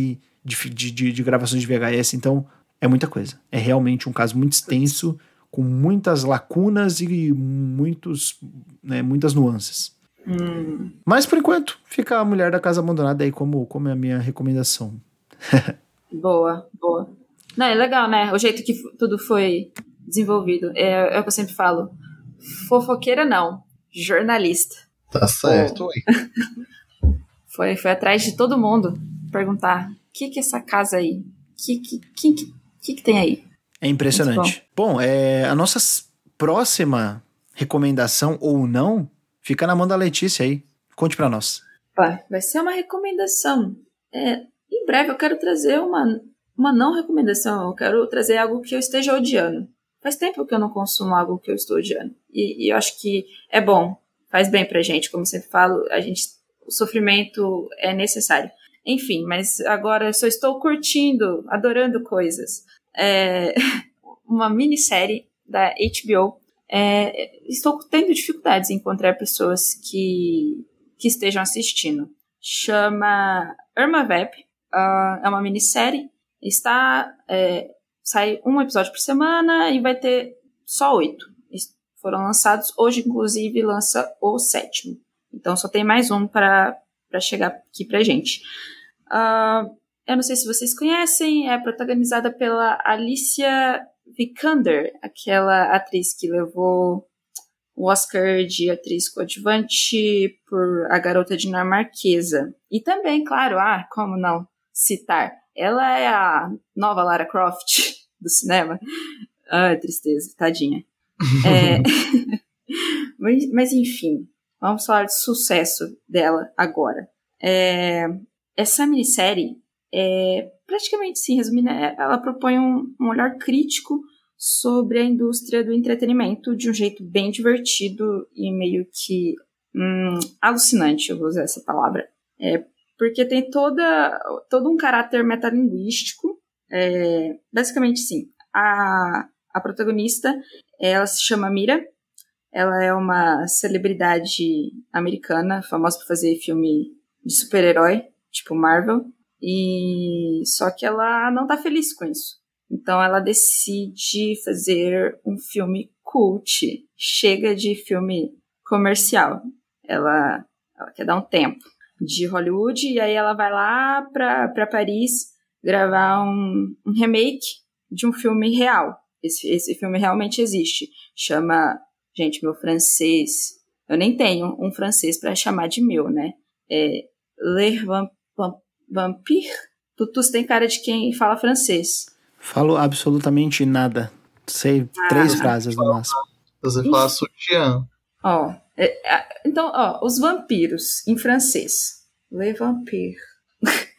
de, de, de, gravações de VHS. Então, é muita coisa. É realmente um caso muito extenso com muitas lacunas e muitos, né, muitas nuances. Hum. Mas por enquanto, fica a Mulher da Casa Abandonada aí como, como é a minha recomendação. boa, boa. Não, é legal, né? O jeito que tudo foi desenvolvido. É, é o que eu sempre falo. Fofoqueira não, jornalista. Tá certo, foi, foi atrás de todo mundo perguntar: o que que é essa casa aí? O que, que, que, que, que tem aí? É impressionante. Bom, é, a nossa próxima recomendação ou não fica na mão da Letícia aí. Conte para nós. Vai, vai ser uma recomendação. É, em breve eu quero trazer uma, uma não recomendação. Eu quero trazer algo que eu esteja odiando. Faz tempo que eu não consumo algo que eu estou odiando. E, e eu acho que é bom. Faz bem pra gente. Como sempre falo, a gente, o sofrimento é necessário. Enfim, mas agora eu só estou curtindo, adorando coisas é, uma minissérie da HBO. É, estou tendo dificuldades em encontrar pessoas que, que estejam assistindo. Chama Irma Vep, uh, é uma minissérie. Está é, sai um episódio por semana e vai ter só oito. Foram lançados hoje, inclusive lança o sétimo. Então só tem mais um para chegar aqui pra gente. Uh, eu não sei se vocês conhecem, é protagonizada pela Alicia Vikander, aquela atriz que levou o Oscar de atriz coadjuvante por A Garota Dinamarquesa. E também, claro, ah, como não citar, ela é a nova Lara Croft do cinema. Ai, tristeza, tadinha. é... mas, mas, enfim, vamos falar de sucesso dela agora. É... Essa minissérie é, praticamente, sim, resumindo, é, ela propõe um, um olhar crítico sobre a indústria do entretenimento de um jeito bem divertido e meio que hum, alucinante, eu vou usar essa palavra. É, porque tem toda, todo um caráter metalinguístico. É, basicamente, sim. A, a protagonista, ela se chama Mira. Ela é uma celebridade americana, famosa por fazer filme de super-herói, tipo Marvel. E só que ela não tá feliz com isso. Então ela decide fazer um filme cult. Chega de filme comercial. Ela, ela quer dar um tempo de Hollywood e aí ela vai lá pra, pra Paris gravar um, um remake de um filme real. Esse, esse filme realmente existe. Chama. Gente, meu francês. Eu nem tenho um francês para chamar de meu, né? É Le Vampire? Tutus tem cara de quem fala francês. Falo absolutamente nada. Sei ah, três frases no máximo. Você fala sutiã. Ó, então, ó, os vampiros em francês. Le Vampire.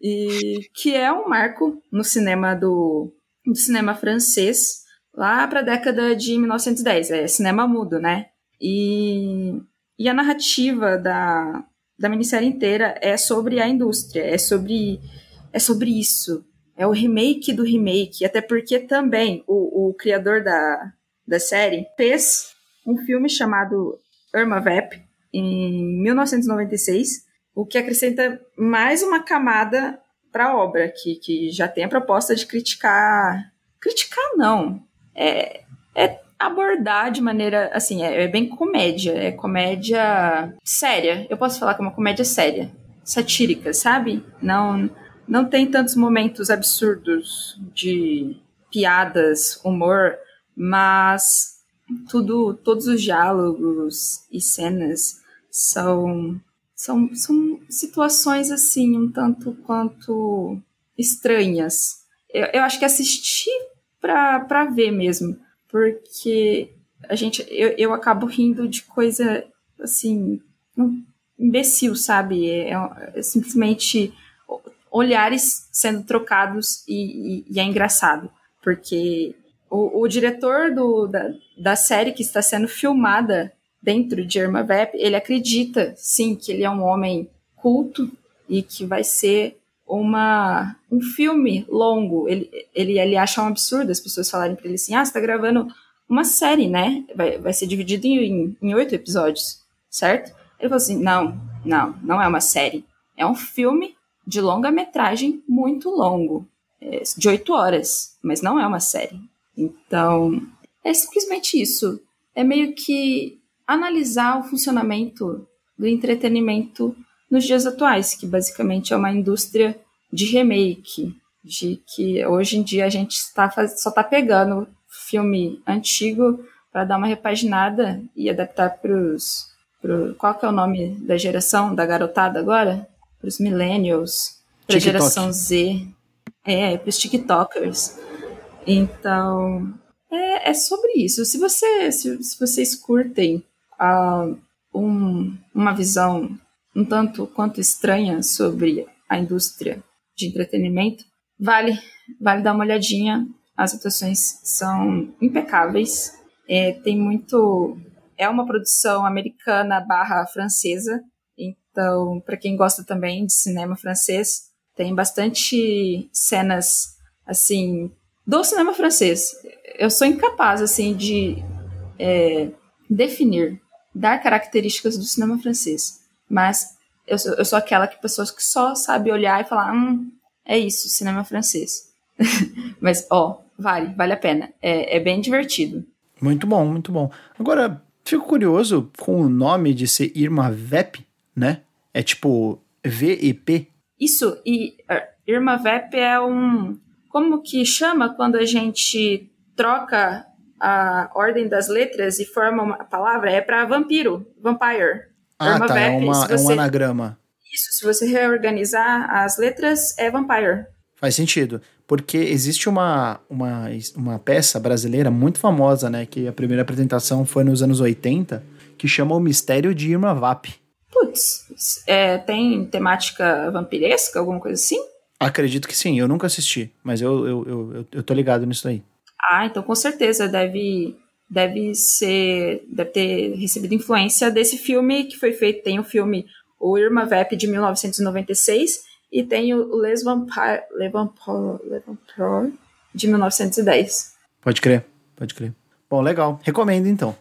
e que é um marco no cinema do, do cinema francês lá para a década de 1910. É cinema mudo, né? E, e a narrativa da, da minissérie inteira é sobre a indústria, é sobre, é sobre isso. É o remake do remake, até porque também o, o criador da, da série fez um filme chamado Irma Vep, em 1996, o que acrescenta mais uma camada para a obra, que, que já tem a proposta de criticar criticar não. É, é abordar de maneira, assim, é, é, bem comédia, é comédia séria. Eu posso falar que é uma comédia séria, satírica, sabe? Não, não tem tantos momentos absurdos de piadas, humor, mas tudo, todos os diálogos e cenas são são, são situações assim um tanto quanto estranhas. Eu, eu acho que assisti para ver mesmo, porque a gente eu, eu acabo rindo de coisa assim imbecil, sabe? É, é simplesmente olhares sendo trocados e, e, e é engraçado, porque o, o diretor do, da, da série que está sendo filmada dentro de Irma Vep, ele acredita, sim, que ele é um homem culto e que vai ser uma um filme longo. Ele, ele, ele acha um absurdo as pessoas falarem para ele assim, ah, você tá gravando uma série, né? Vai, vai ser dividido em, em oito episódios, certo? Ele falou assim, não, não, não é uma série. É um filme de longa-metragem muito longo, é, de oito horas, mas não é uma série. Então, é simplesmente isso. É meio que analisar o funcionamento do entretenimento nos dias atuais, que basicamente é uma indústria de remake, de que hoje em dia a gente está só está pegando filme antigo para dar uma repaginada e adaptar para os pro, qual que é o nome da geração da garotada agora? Para os millennials, para a geração Z, é, para os TikTokers. Então, é, é sobre isso. Se, você, se, se vocês curtem uh, um, uma visão um tanto quanto estranha sobre a indústria de entretenimento, vale, vale dar uma olhadinha. As atuações são impecáveis. É, tem muito. É uma produção americana barra francesa. Então, para quem gosta também de cinema francês, tem bastante cenas assim do cinema francês. Eu sou incapaz assim de é, definir dar características do cinema francês. Mas eu sou, eu sou aquela que pessoas que só sabe olhar e falar, hum, é isso, cinema francês. Mas, ó, vale, vale a pena. É, é bem divertido. Muito bom, muito bom. Agora, fico curioso com o nome de ser Irma Vep, né? É tipo VEP. Isso, e uh, Irma Vep é um. Como que chama quando a gente troca a ordem das letras e forma uma palavra é para vampiro, vampire. Ah, tá, é, uma, você, é um anagrama. Isso, se você reorganizar as letras, é vampire. Faz sentido, porque existe uma, uma, uma peça brasileira muito famosa, né, que a primeira apresentação foi nos anos 80, que chama O Mistério de Irma Vap. Putz, é, tem temática vampiresca, alguma coisa assim? Acredito que sim, eu nunca assisti, mas eu, eu, eu, eu, tô ligado nisso aí. Ah, então com certeza deve deve ser deve ter recebido influência desse filme que foi feito. Tem o filme O Irma Vep de 1996 e tem o Les Vampires, Les Vampires, Les Vampires de 1910. Pode crer, pode crer. Bom, legal. Recomendo então.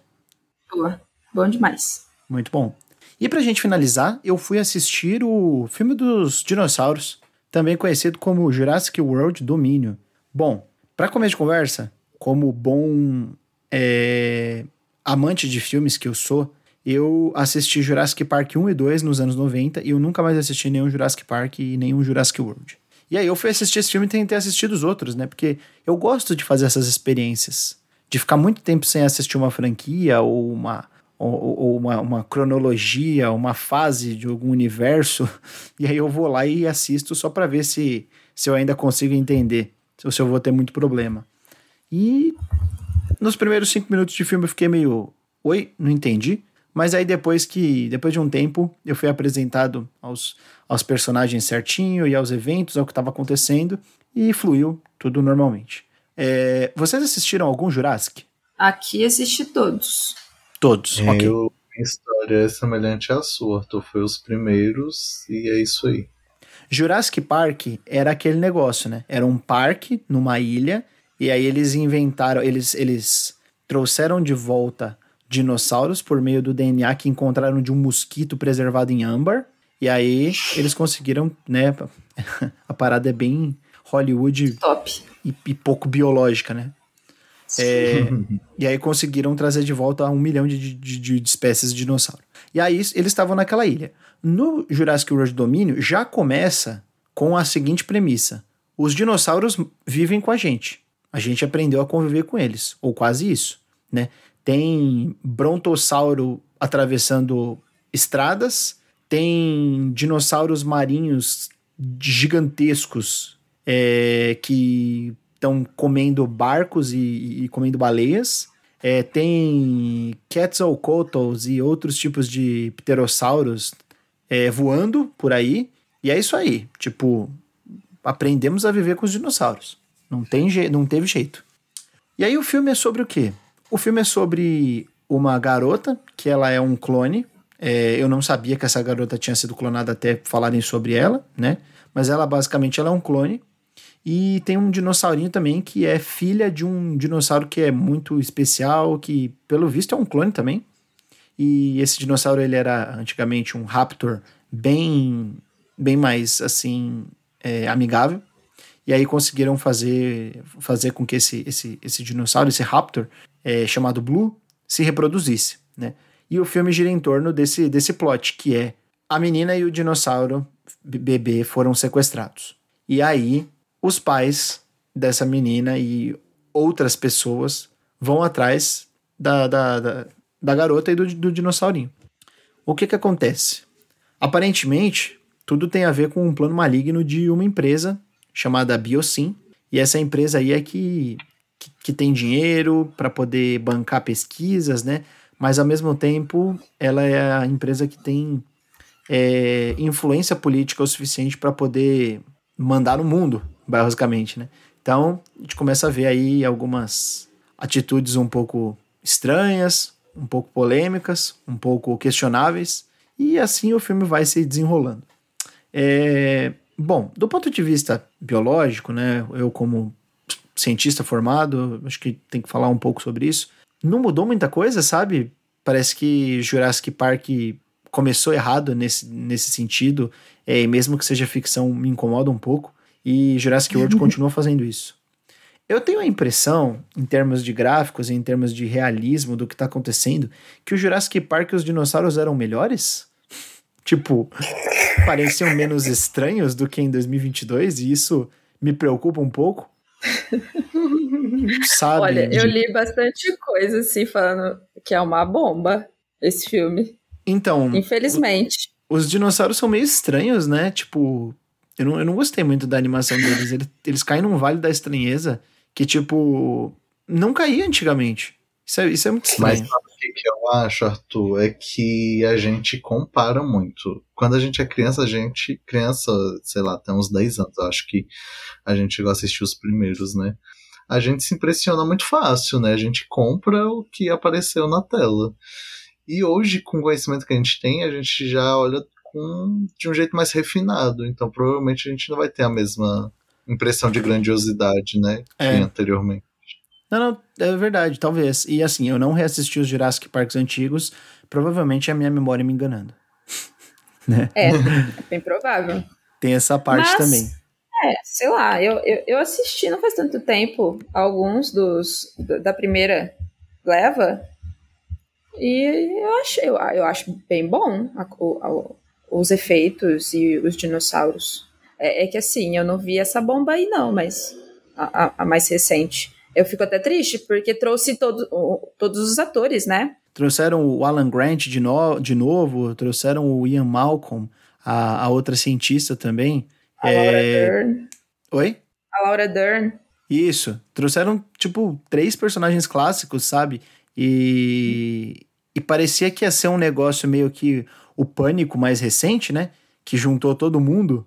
Boa. Bom demais. Muito bom. E pra gente finalizar, eu fui assistir o filme dos dinossauros, também conhecido como Jurassic World Domínio. Bom, para começo de conversa, como bom é, amante de filmes que eu sou, eu assisti Jurassic Park 1 e 2 nos anos 90 e eu nunca mais assisti nenhum Jurassic Park e nenhum Jurassic World. E aí eu fui assistir esse filme e tentei assistir os outros, né? Porque eu gosto de fazer essas experiências. De ficar muito tempo sem assistir uma franquia ou uma, ou, ou uma, uma, cronologia, uma fase de algum universo. E aí eu vou lá e assisto só para ver se, se eu ainda consigo entender se eu vou ter muito problema. E nos primeiros cinco minutos de filme eu fiquei meio, oi, não entendi. Mas aí depois que, depois de um tempo, eu fui apresentado aos, aos personagens certinho e aos eventos, ao que estava acontecendo, e fluiu tudo normalmente. É, vocês assistiram algum Jurassic? Aqui assisti todos. Todos, é, ok. Eu, minha história é semelhante à sua, Arthur. Foi os primeiros e é isso aí. Jurassic Park era aquele negócio, né? Era um parque numa ilha e aí eles inventaram, eles, eles trouxeram de volta dinossauros por meio do DNA que encontraram de um mosquito preservado em âmbar. E aí eles conseguiram, né? A parada é bem Hollywood Top. E, e pouco biológica, né? É, e aí conseguiram trazer de volta um milhão de, de, de, de espécies de dinossauro. E aí eles estavam naquela ilha. No Jurassic World Domínio já começa com a seguinte premissa: os dinossauros vivem com a gente. A gente aprendeu a conviver com eles, ou quase isso, né? Tem brontossauro atravessando estradas, tem dinossauros marinhos gigantescos é, que estão comendo barcos e, e comendo baleias. É, tem Quetzalcoatlus e outros tipos de pterossauros é, voando por aí. E é isso aí. Tipo, aprendemos a viver com os dinossauros. Não, tem não teve jeito. E aí o filme é sobre o quê? O filme é sobre uma garota, que ela é um clone. É, eu não sabia que essa garota tinha sido clonada até falarem sobre ela, né? Mas ela basicamente ela é um clone. E tem um dinossaurinho também que é filha de um dinossauro que é muito especial, que pelo visto é um clone também. E esse dinossauro ele era antigamente um raptor bem bem mais assim é, amigável. E aí conseguiram fazer fazer com que esse esse, esse dinossauro, esse raptor é, chamado Blue, se reproduzisse, né? E o filme gira em torno desse desse plot que é a menina e o dinossauro bebê foram sequestrados. E aí os pais dessa menina e outras pessoas vão atrás da, da, da, da garota e do, do dinossaurinho. O que que acontece? Aparentemente, tudo tem a ver com um plano maligno de uma empresa chamada Biosyn, e essa empresa aí é que, que, que tem dinheiro para poder bancar pesquisas, né? Mas ao mesmo tempo, ela é a empresa que tem é, influência política o suficiente para poder mandar no mundo, basicamente, né? Então, a gente começa a ver aí algumas atitudes um pouco estranhas, um pouco polêmicas, um pouco questionáveis, e assim o filme vai se desenrolando. É, bom, do ponto de vista biológico, né, eu como cientista formado, acho que tem que falar um pouco sobre isso. Não mudou muita coisa, sabe? Parece que Jurassic Park começou errado nesse, nesse sentido, é, mesmo que seja ficção, me incomoda um pouco. E Jurassic World continua fazendo isso. Eu tenho a impressão, em termos de gráficos, em termos de realismo do que está acontecendo, que o Jurassic Park e os dinossauros eram melhores. tipo, pareciam menos estranhos do que em 2022, e isso me preocupa um pouco. Sabe? Olha, eu li bastante coisa assim falando que é uma bomba esse filme. Então. Infelizmente. Os dinossauros são meio estranhos, né? Tipo, eu não, eu não gostei muito da animação deles. Eles, eles caem num vale da estranheza que, tipo, não caía antigamente. Isso é, isso é muito estranho. Mas sabe o que, eu acho, Arthur? É que a gente compara muito. Quando a gente é criança, a gente. Criança, sei lá, tem uns 10 anos, acho que a gente chegou a assistir os primeiros, né? A gente se impressiona muito fácil, né? A gente compra o que apareceu na tela. E hoje, com o conhecimento que a gente tem, a gente já olha com, de um jeito mais refinado. Então, provavelmente a gente não vai ter a mesma impressão de grandiosidade, né? É. Que anteriormente. Não, não, é verdade, talvez. E assim, eu não reassisti os Jurassic Parks antigos, provavelmente é a minha memória me enganando. né? É, é bem provável. Tem essa parte Mas, também. É, sei lá, eu, eu, eu, assisti não faz tanto tempo alguns dos da primeira leva e eu acho, eu, eu acho bem bom a, a, os efeitos e os dinossauros. É, é, que assim, eu não vi essa bomba aí, não, mas a, a, mais recente. Eu fico até triste, porque trouxe todo, todos os atores, né? Trouxeram o Alan Grant de, no, de novo, trouxeram o Ian Malcolm, a, a outra cientista também. A é... Laura Dern. Oi? A Laura Dern. Isso. Trouxeram, tipo, três personagens clássicos, sabe? E, e parecia que ia ser um negócio meio que o Pânico mais recente, né? Que juntou todo mundo.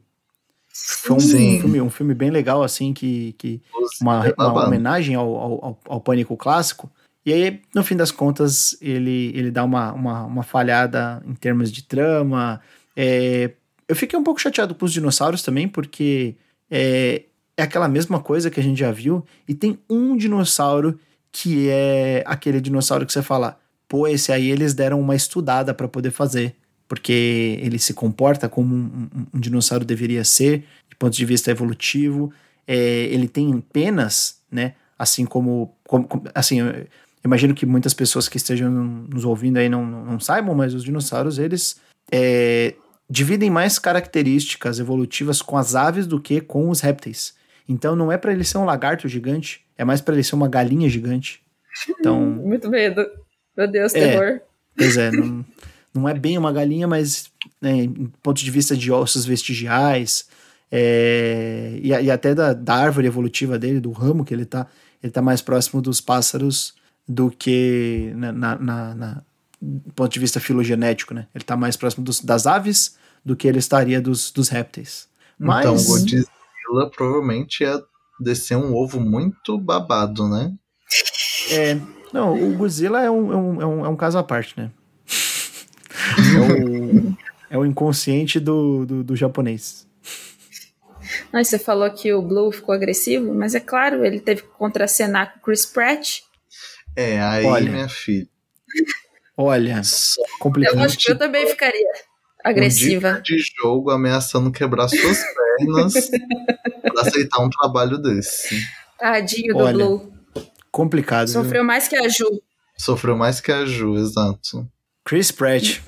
Foi um, filme, um filme bem legal, assim, que, que uma, uma homenagem ao, ao, ao, Pânico clássico. E aí, no fim das contas, ele, ele dá uma, uma, uma falhada em termos de trama. É, eu fiquei um pouco chateado com os dinossauros também, porque é, é aquela mesma coisa que a gente já viu. E tem um dinossauro que é aquele dinossauro que você fala, pô, esse aí eles deram uma estudada para poder fazer, porque ele se comporta como um, um, um, dinossauro deveria ser, de ponto de vista evolutivo. é, ele tem penas, né? Assim como, como assim, eu imagino que muitas pessoas que estejam nos ouvindo aí não, não, não saibam, mas os dinossauros eles é, dividem mais características evolutivas com as aves do que com os répteis. Então não é para ele ser um lagarto gigante, é mais para ele ser uma galinha gigante. Então, muito medo. Meu Deus, é, terror. Pois é, não, não é bem uma galinha, mas né, ponto de vista de ossos vestigiais é, e, e, até da, da, árvore evolutiva dele, do ramo que ele tá, ele tá mais próximo dos pássaros do que na, na, na, na ponto de vista filogenético, né? Ele tá mais próximo dos, das aves do que ele estaria dos, dos répteis. Mas... Então, Godzilla provavelmente ia descer um ovo muito babado, né? É, não, o Godzilla é um, é um, é um, é um caso à parte, né? É, o, é o inconsciente do, do, do japonês. Não, você falou que o Blue ficou agressivo, mas é claro, ele teve que contracenar com o Chris Pratt. É, aí, Olha. minha filha. Olha, complicado. Eu acho que eu também ficaria agressiva. Um de jogo ameaçando quebrar suas pernas pra aceitar um trabalho desse. Tadinho do Olha, Blue. Complicado. Sofreu viu? mais que a Ju. Sofreu mais que a Ju, exato. Chris Pratt.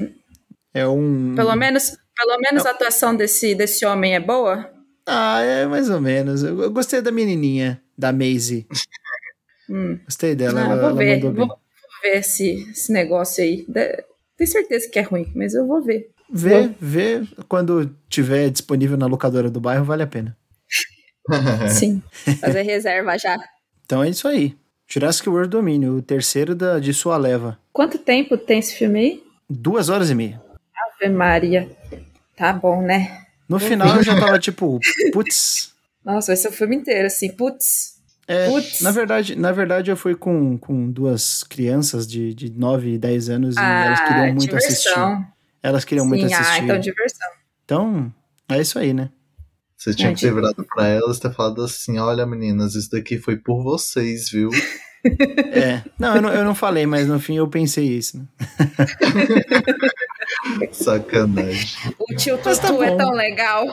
é um. Pelo menos, pelo menos é... a atuação desse, desse homem é boa? Ah, é mais ou menos. Eu, gostei da menininha, da Maisie. hum. Gostei dela. Ah, ela, vou ela ver, vou, vou, ver esse, esse negócio aí. Tenho certeza que é ruim, mas eu vou ver. Vê, vou. vê. Quando tiver disponível na locadora do bairro, vale a pena. Sim, fazer reserva já. Então é isso aí. Jurassic World Domínio, o terceiro da, de sua leva. Quanto tempo tem esse filme aí? Duas horas e meia. Ave Maria. Tá bom, né? No final eu já tava tipo, putz. Nossa, vai ser o filme inteiro, assim, putz. É, na verdade, na verdade eu fui com, com duas crianças de, de 9 e 10 anos e ah, elas queriam muito diversão. assistir. Elas queriam Sim, muito assistir. Ah, então diversão. Então, é isso aí, né? Você tinha que ter virado pra elas e ter falado assim: olha, meninas, isso daqui foi por vocês, viu? É. Não eu, não, eu não falei, mas no fim eu pensei isso. Né? Sacanagem. O tio Tutu tá é tão legal.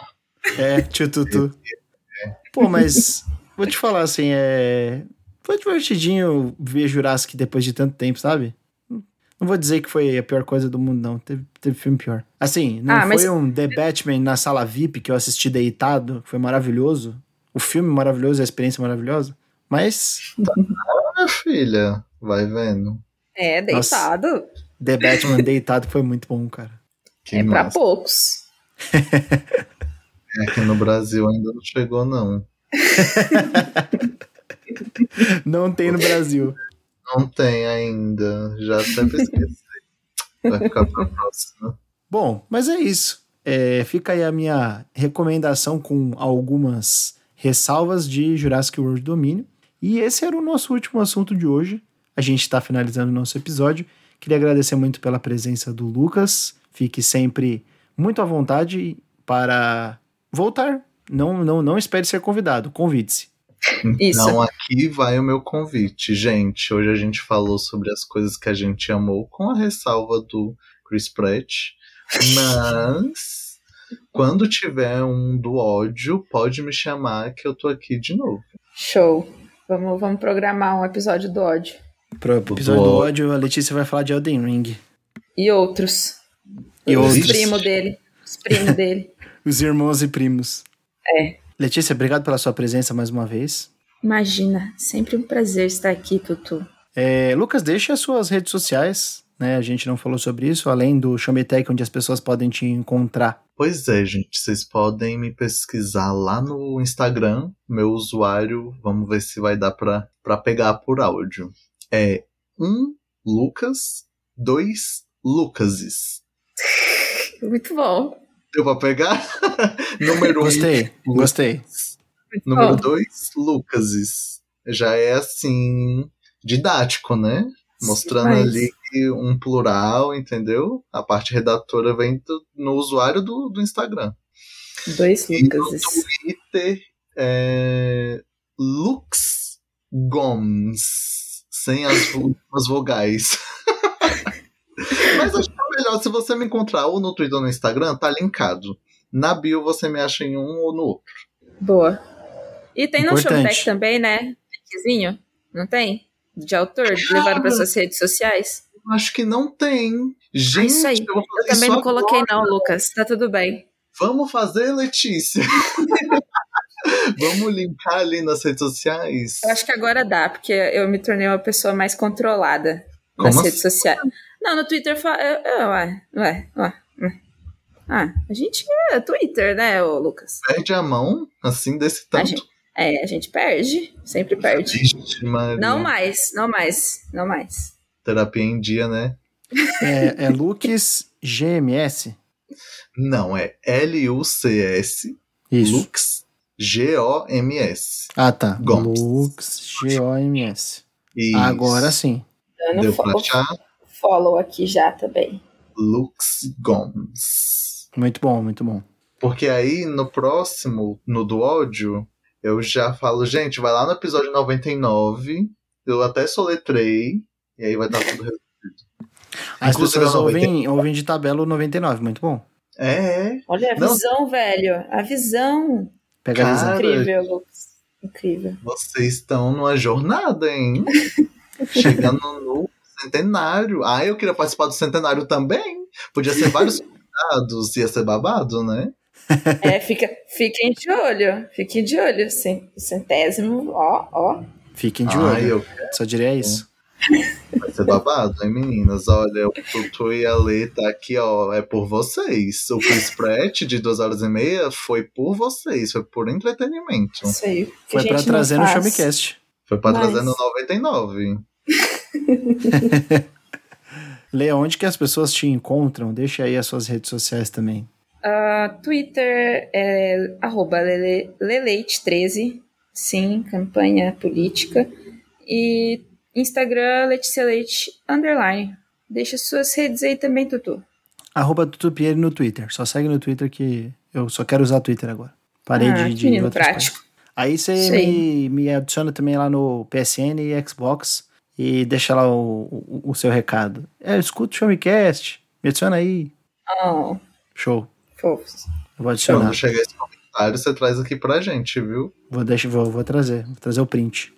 É, tio Tutu. Pô, mas vou te falar assim, é. Foi divertidinho ver Jurassic depois de tanto tempo, sabe? Não vou dizer que foi a pior coisa do mundo, não. Teve, teve filme pior. Assim, não ah, foi mas... um The Batman na sala VIP que eu assisti deitado, foi maravilhoso. O filme maravilhoso, a experiência maravilhosa. Mas. Minha filha. Vai vendo. É, deitado. Nossa, The Batman deitado foi muito bom, cara. Que é massa. pra poucos. é, aqui no Brasil ainda não chegou, não. não tem no Brasil. Não tem ainda. Já até pesquisei. Vai ficar pra próxima. Bom, mas é isso. É, fica aí a minha recomendação com algumas ressalvas de Jurassic World Domínio. E esse era o nosso último assunto de hoje. A gente está finalizando o nosso episódio. Queria agradecer muito pela presença do Lucas. Fique sempre muito à vontade para voltar. Não, não, não espere ser convidado. Convide-se. Isso. Então aqui vai o meu convite, gente. Hoje a gente falou sobre as coisas que a gente amou, com a ressalva do Chris Pratt. Mas quando tiver um do ódio, pode me chamar que eu tô aqui de novo. Show. Vamos, vamos programar um episódio do ódio. Pro episódio do ódio, a Letícia vai falar de Elden Ring. E outros. E os outros. primos dele. Os primos dele. Os irmãos e primos. É. Letícia, obrigado pela sua presença mais uma vez. Imagina, sempre um prazer estar aqui, Tutu. É, Lucas, deixe as suas redes sociais, né? A gente não falou sobre isso, além do Showmetech, onde as pessoas podem te encontrar. Pois é, gente, vocês podem me pesquisar lá no Instagram, meu usuário, vamos ver se vai dar pra, pra pegar por áudio. É um Lucas, dois Lucases. Muito bom. Deu pra pegar? Número Gostei, um, gostei. Número 2, Lucases. Já é assim, didático, né? Mostrando Mas... ali um plural, entendeu? A parte redatora vem do, no usuário do, do Instagram. Dois Lucases. E no Twitter, é, Lux Gomes. Sem as, as vogais. Mas acho que é melhor, se você me encontrar ou no Twitter ou no Instagram, tá linkado. Na bio você me acha em um ou no outro. Boa. E tem no. Showtech também, né? Linkzinho, não tem? De autor, levaram para suas redes sociais? Acho que não tem. Gente, Ah, isso aí. eu, Eu também não coloquei agora. não, Lucas. Tá tudo bem. Vamos fazer, Letícia. Vamos linkar ali nas redes sociais. Eu acho que agora dá, porque eu me tornei uma pessoa mais controlada Como nas assim? redes sociais. Não, no Twitter, fa... ué, ué, ué. Ah, a gente é Twitter, né, Lucas? Perde a mão, assim, desse tanto. É, a gente perde, sempre perde. Vixe, Maria. Não mais, não mais, não mais. Terapia em dia, né? É, é Lux GMS? Não, é L-U-C-S, Isso. Lux, G-O-M-S. Ah, tá. Gomes. Lux G-O-M-S. Isso. Agora sim. Dando Deu fo- pra achar? follow aqui já também. Lux Gomes. Muito bom, muito bom. Porque aí, no próximo, no do ódio, eu já falo, gente, vai lá no episódio 99, eu até soletrei, e aí vai estar tudo resolvido. As Inclusive, pessoas eu não ouvem, ouvem de tabela o 99, muito bom. É, Olha a Não. visão, velho. A visão. Pega a visão. Cara. Incrível, Lucas. Incrível. vocês estão numa jornada, hein? Chegando no centenário. Ah, eu queria participar do centenário também. Podia ser vários convidados, ia ser babado, né? É, fica, fiquem de olho. Fiquem de olho. Cen- Centésimo, ó, ó. Fiquem de Ai, olho. eu Só diria isso. Vai ser babado, hein, meninas? Olha, o Tutu e a Lê tá aqui, ó, é por vocês. O Chris Pratt de duas horas e meia foi por vocês, foi por entretenimento. Isso aí. que Foi pra trazer no. Showmecast. Foi pra Mas- trazer no 99. Lê onde que as pessoas te encontram. Deixa aí as suas redes sociais também. Ah, Twitter é arroba lele- leleite13. Sim, campanha política. E Instagram, Letícia Leite, underline. Deixa suas redes aí também, Tutu. Arroba Tutupieri no Twitter. Só segue no Twitter que eu só quero usar Twitter agora. Parei Ah, de, de menino prático. Aí você me, me adiciona também lá no PSN e Xbox e deixa lá o, o, o seu recado. É, eu escuto o Showmecast. Me adiciona aí. Oh, Show. Fofos. Vou adicionar. Quando chegar esse comentário, você traz aqui pra gente, viu? Vou, deixar, vou, vou trazer. Vou trazer o print.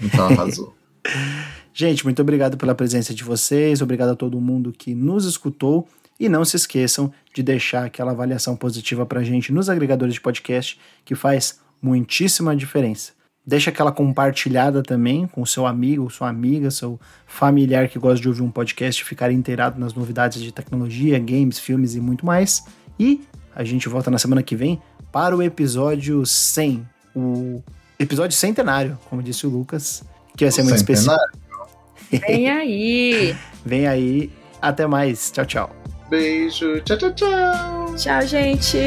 Então arrasou. Gente, muito obrigado pela presença de vocês, obrigado a todo mundo que nos escutou e não se esqueçam de deixar aquela avaliação positiva pra gente nos agregadores de podcast, que faz muitíssima diferença. Deixa aquela compartilhada também com seu amigo, sua amiga, seu familiar que gosta de ouvir um podcast e ficar inteirado nas novidades de tecnologia, games, filmes e muito mais. E a gente volta na semana que vem para o episódio 100, o episódio centenário, como disse o Lucas, que vai ser muito especial. Vem aí. Vem aí. Até mais. Tchau, tchau. Beijo. Tchau, tchau, tchau. Tchau, gente.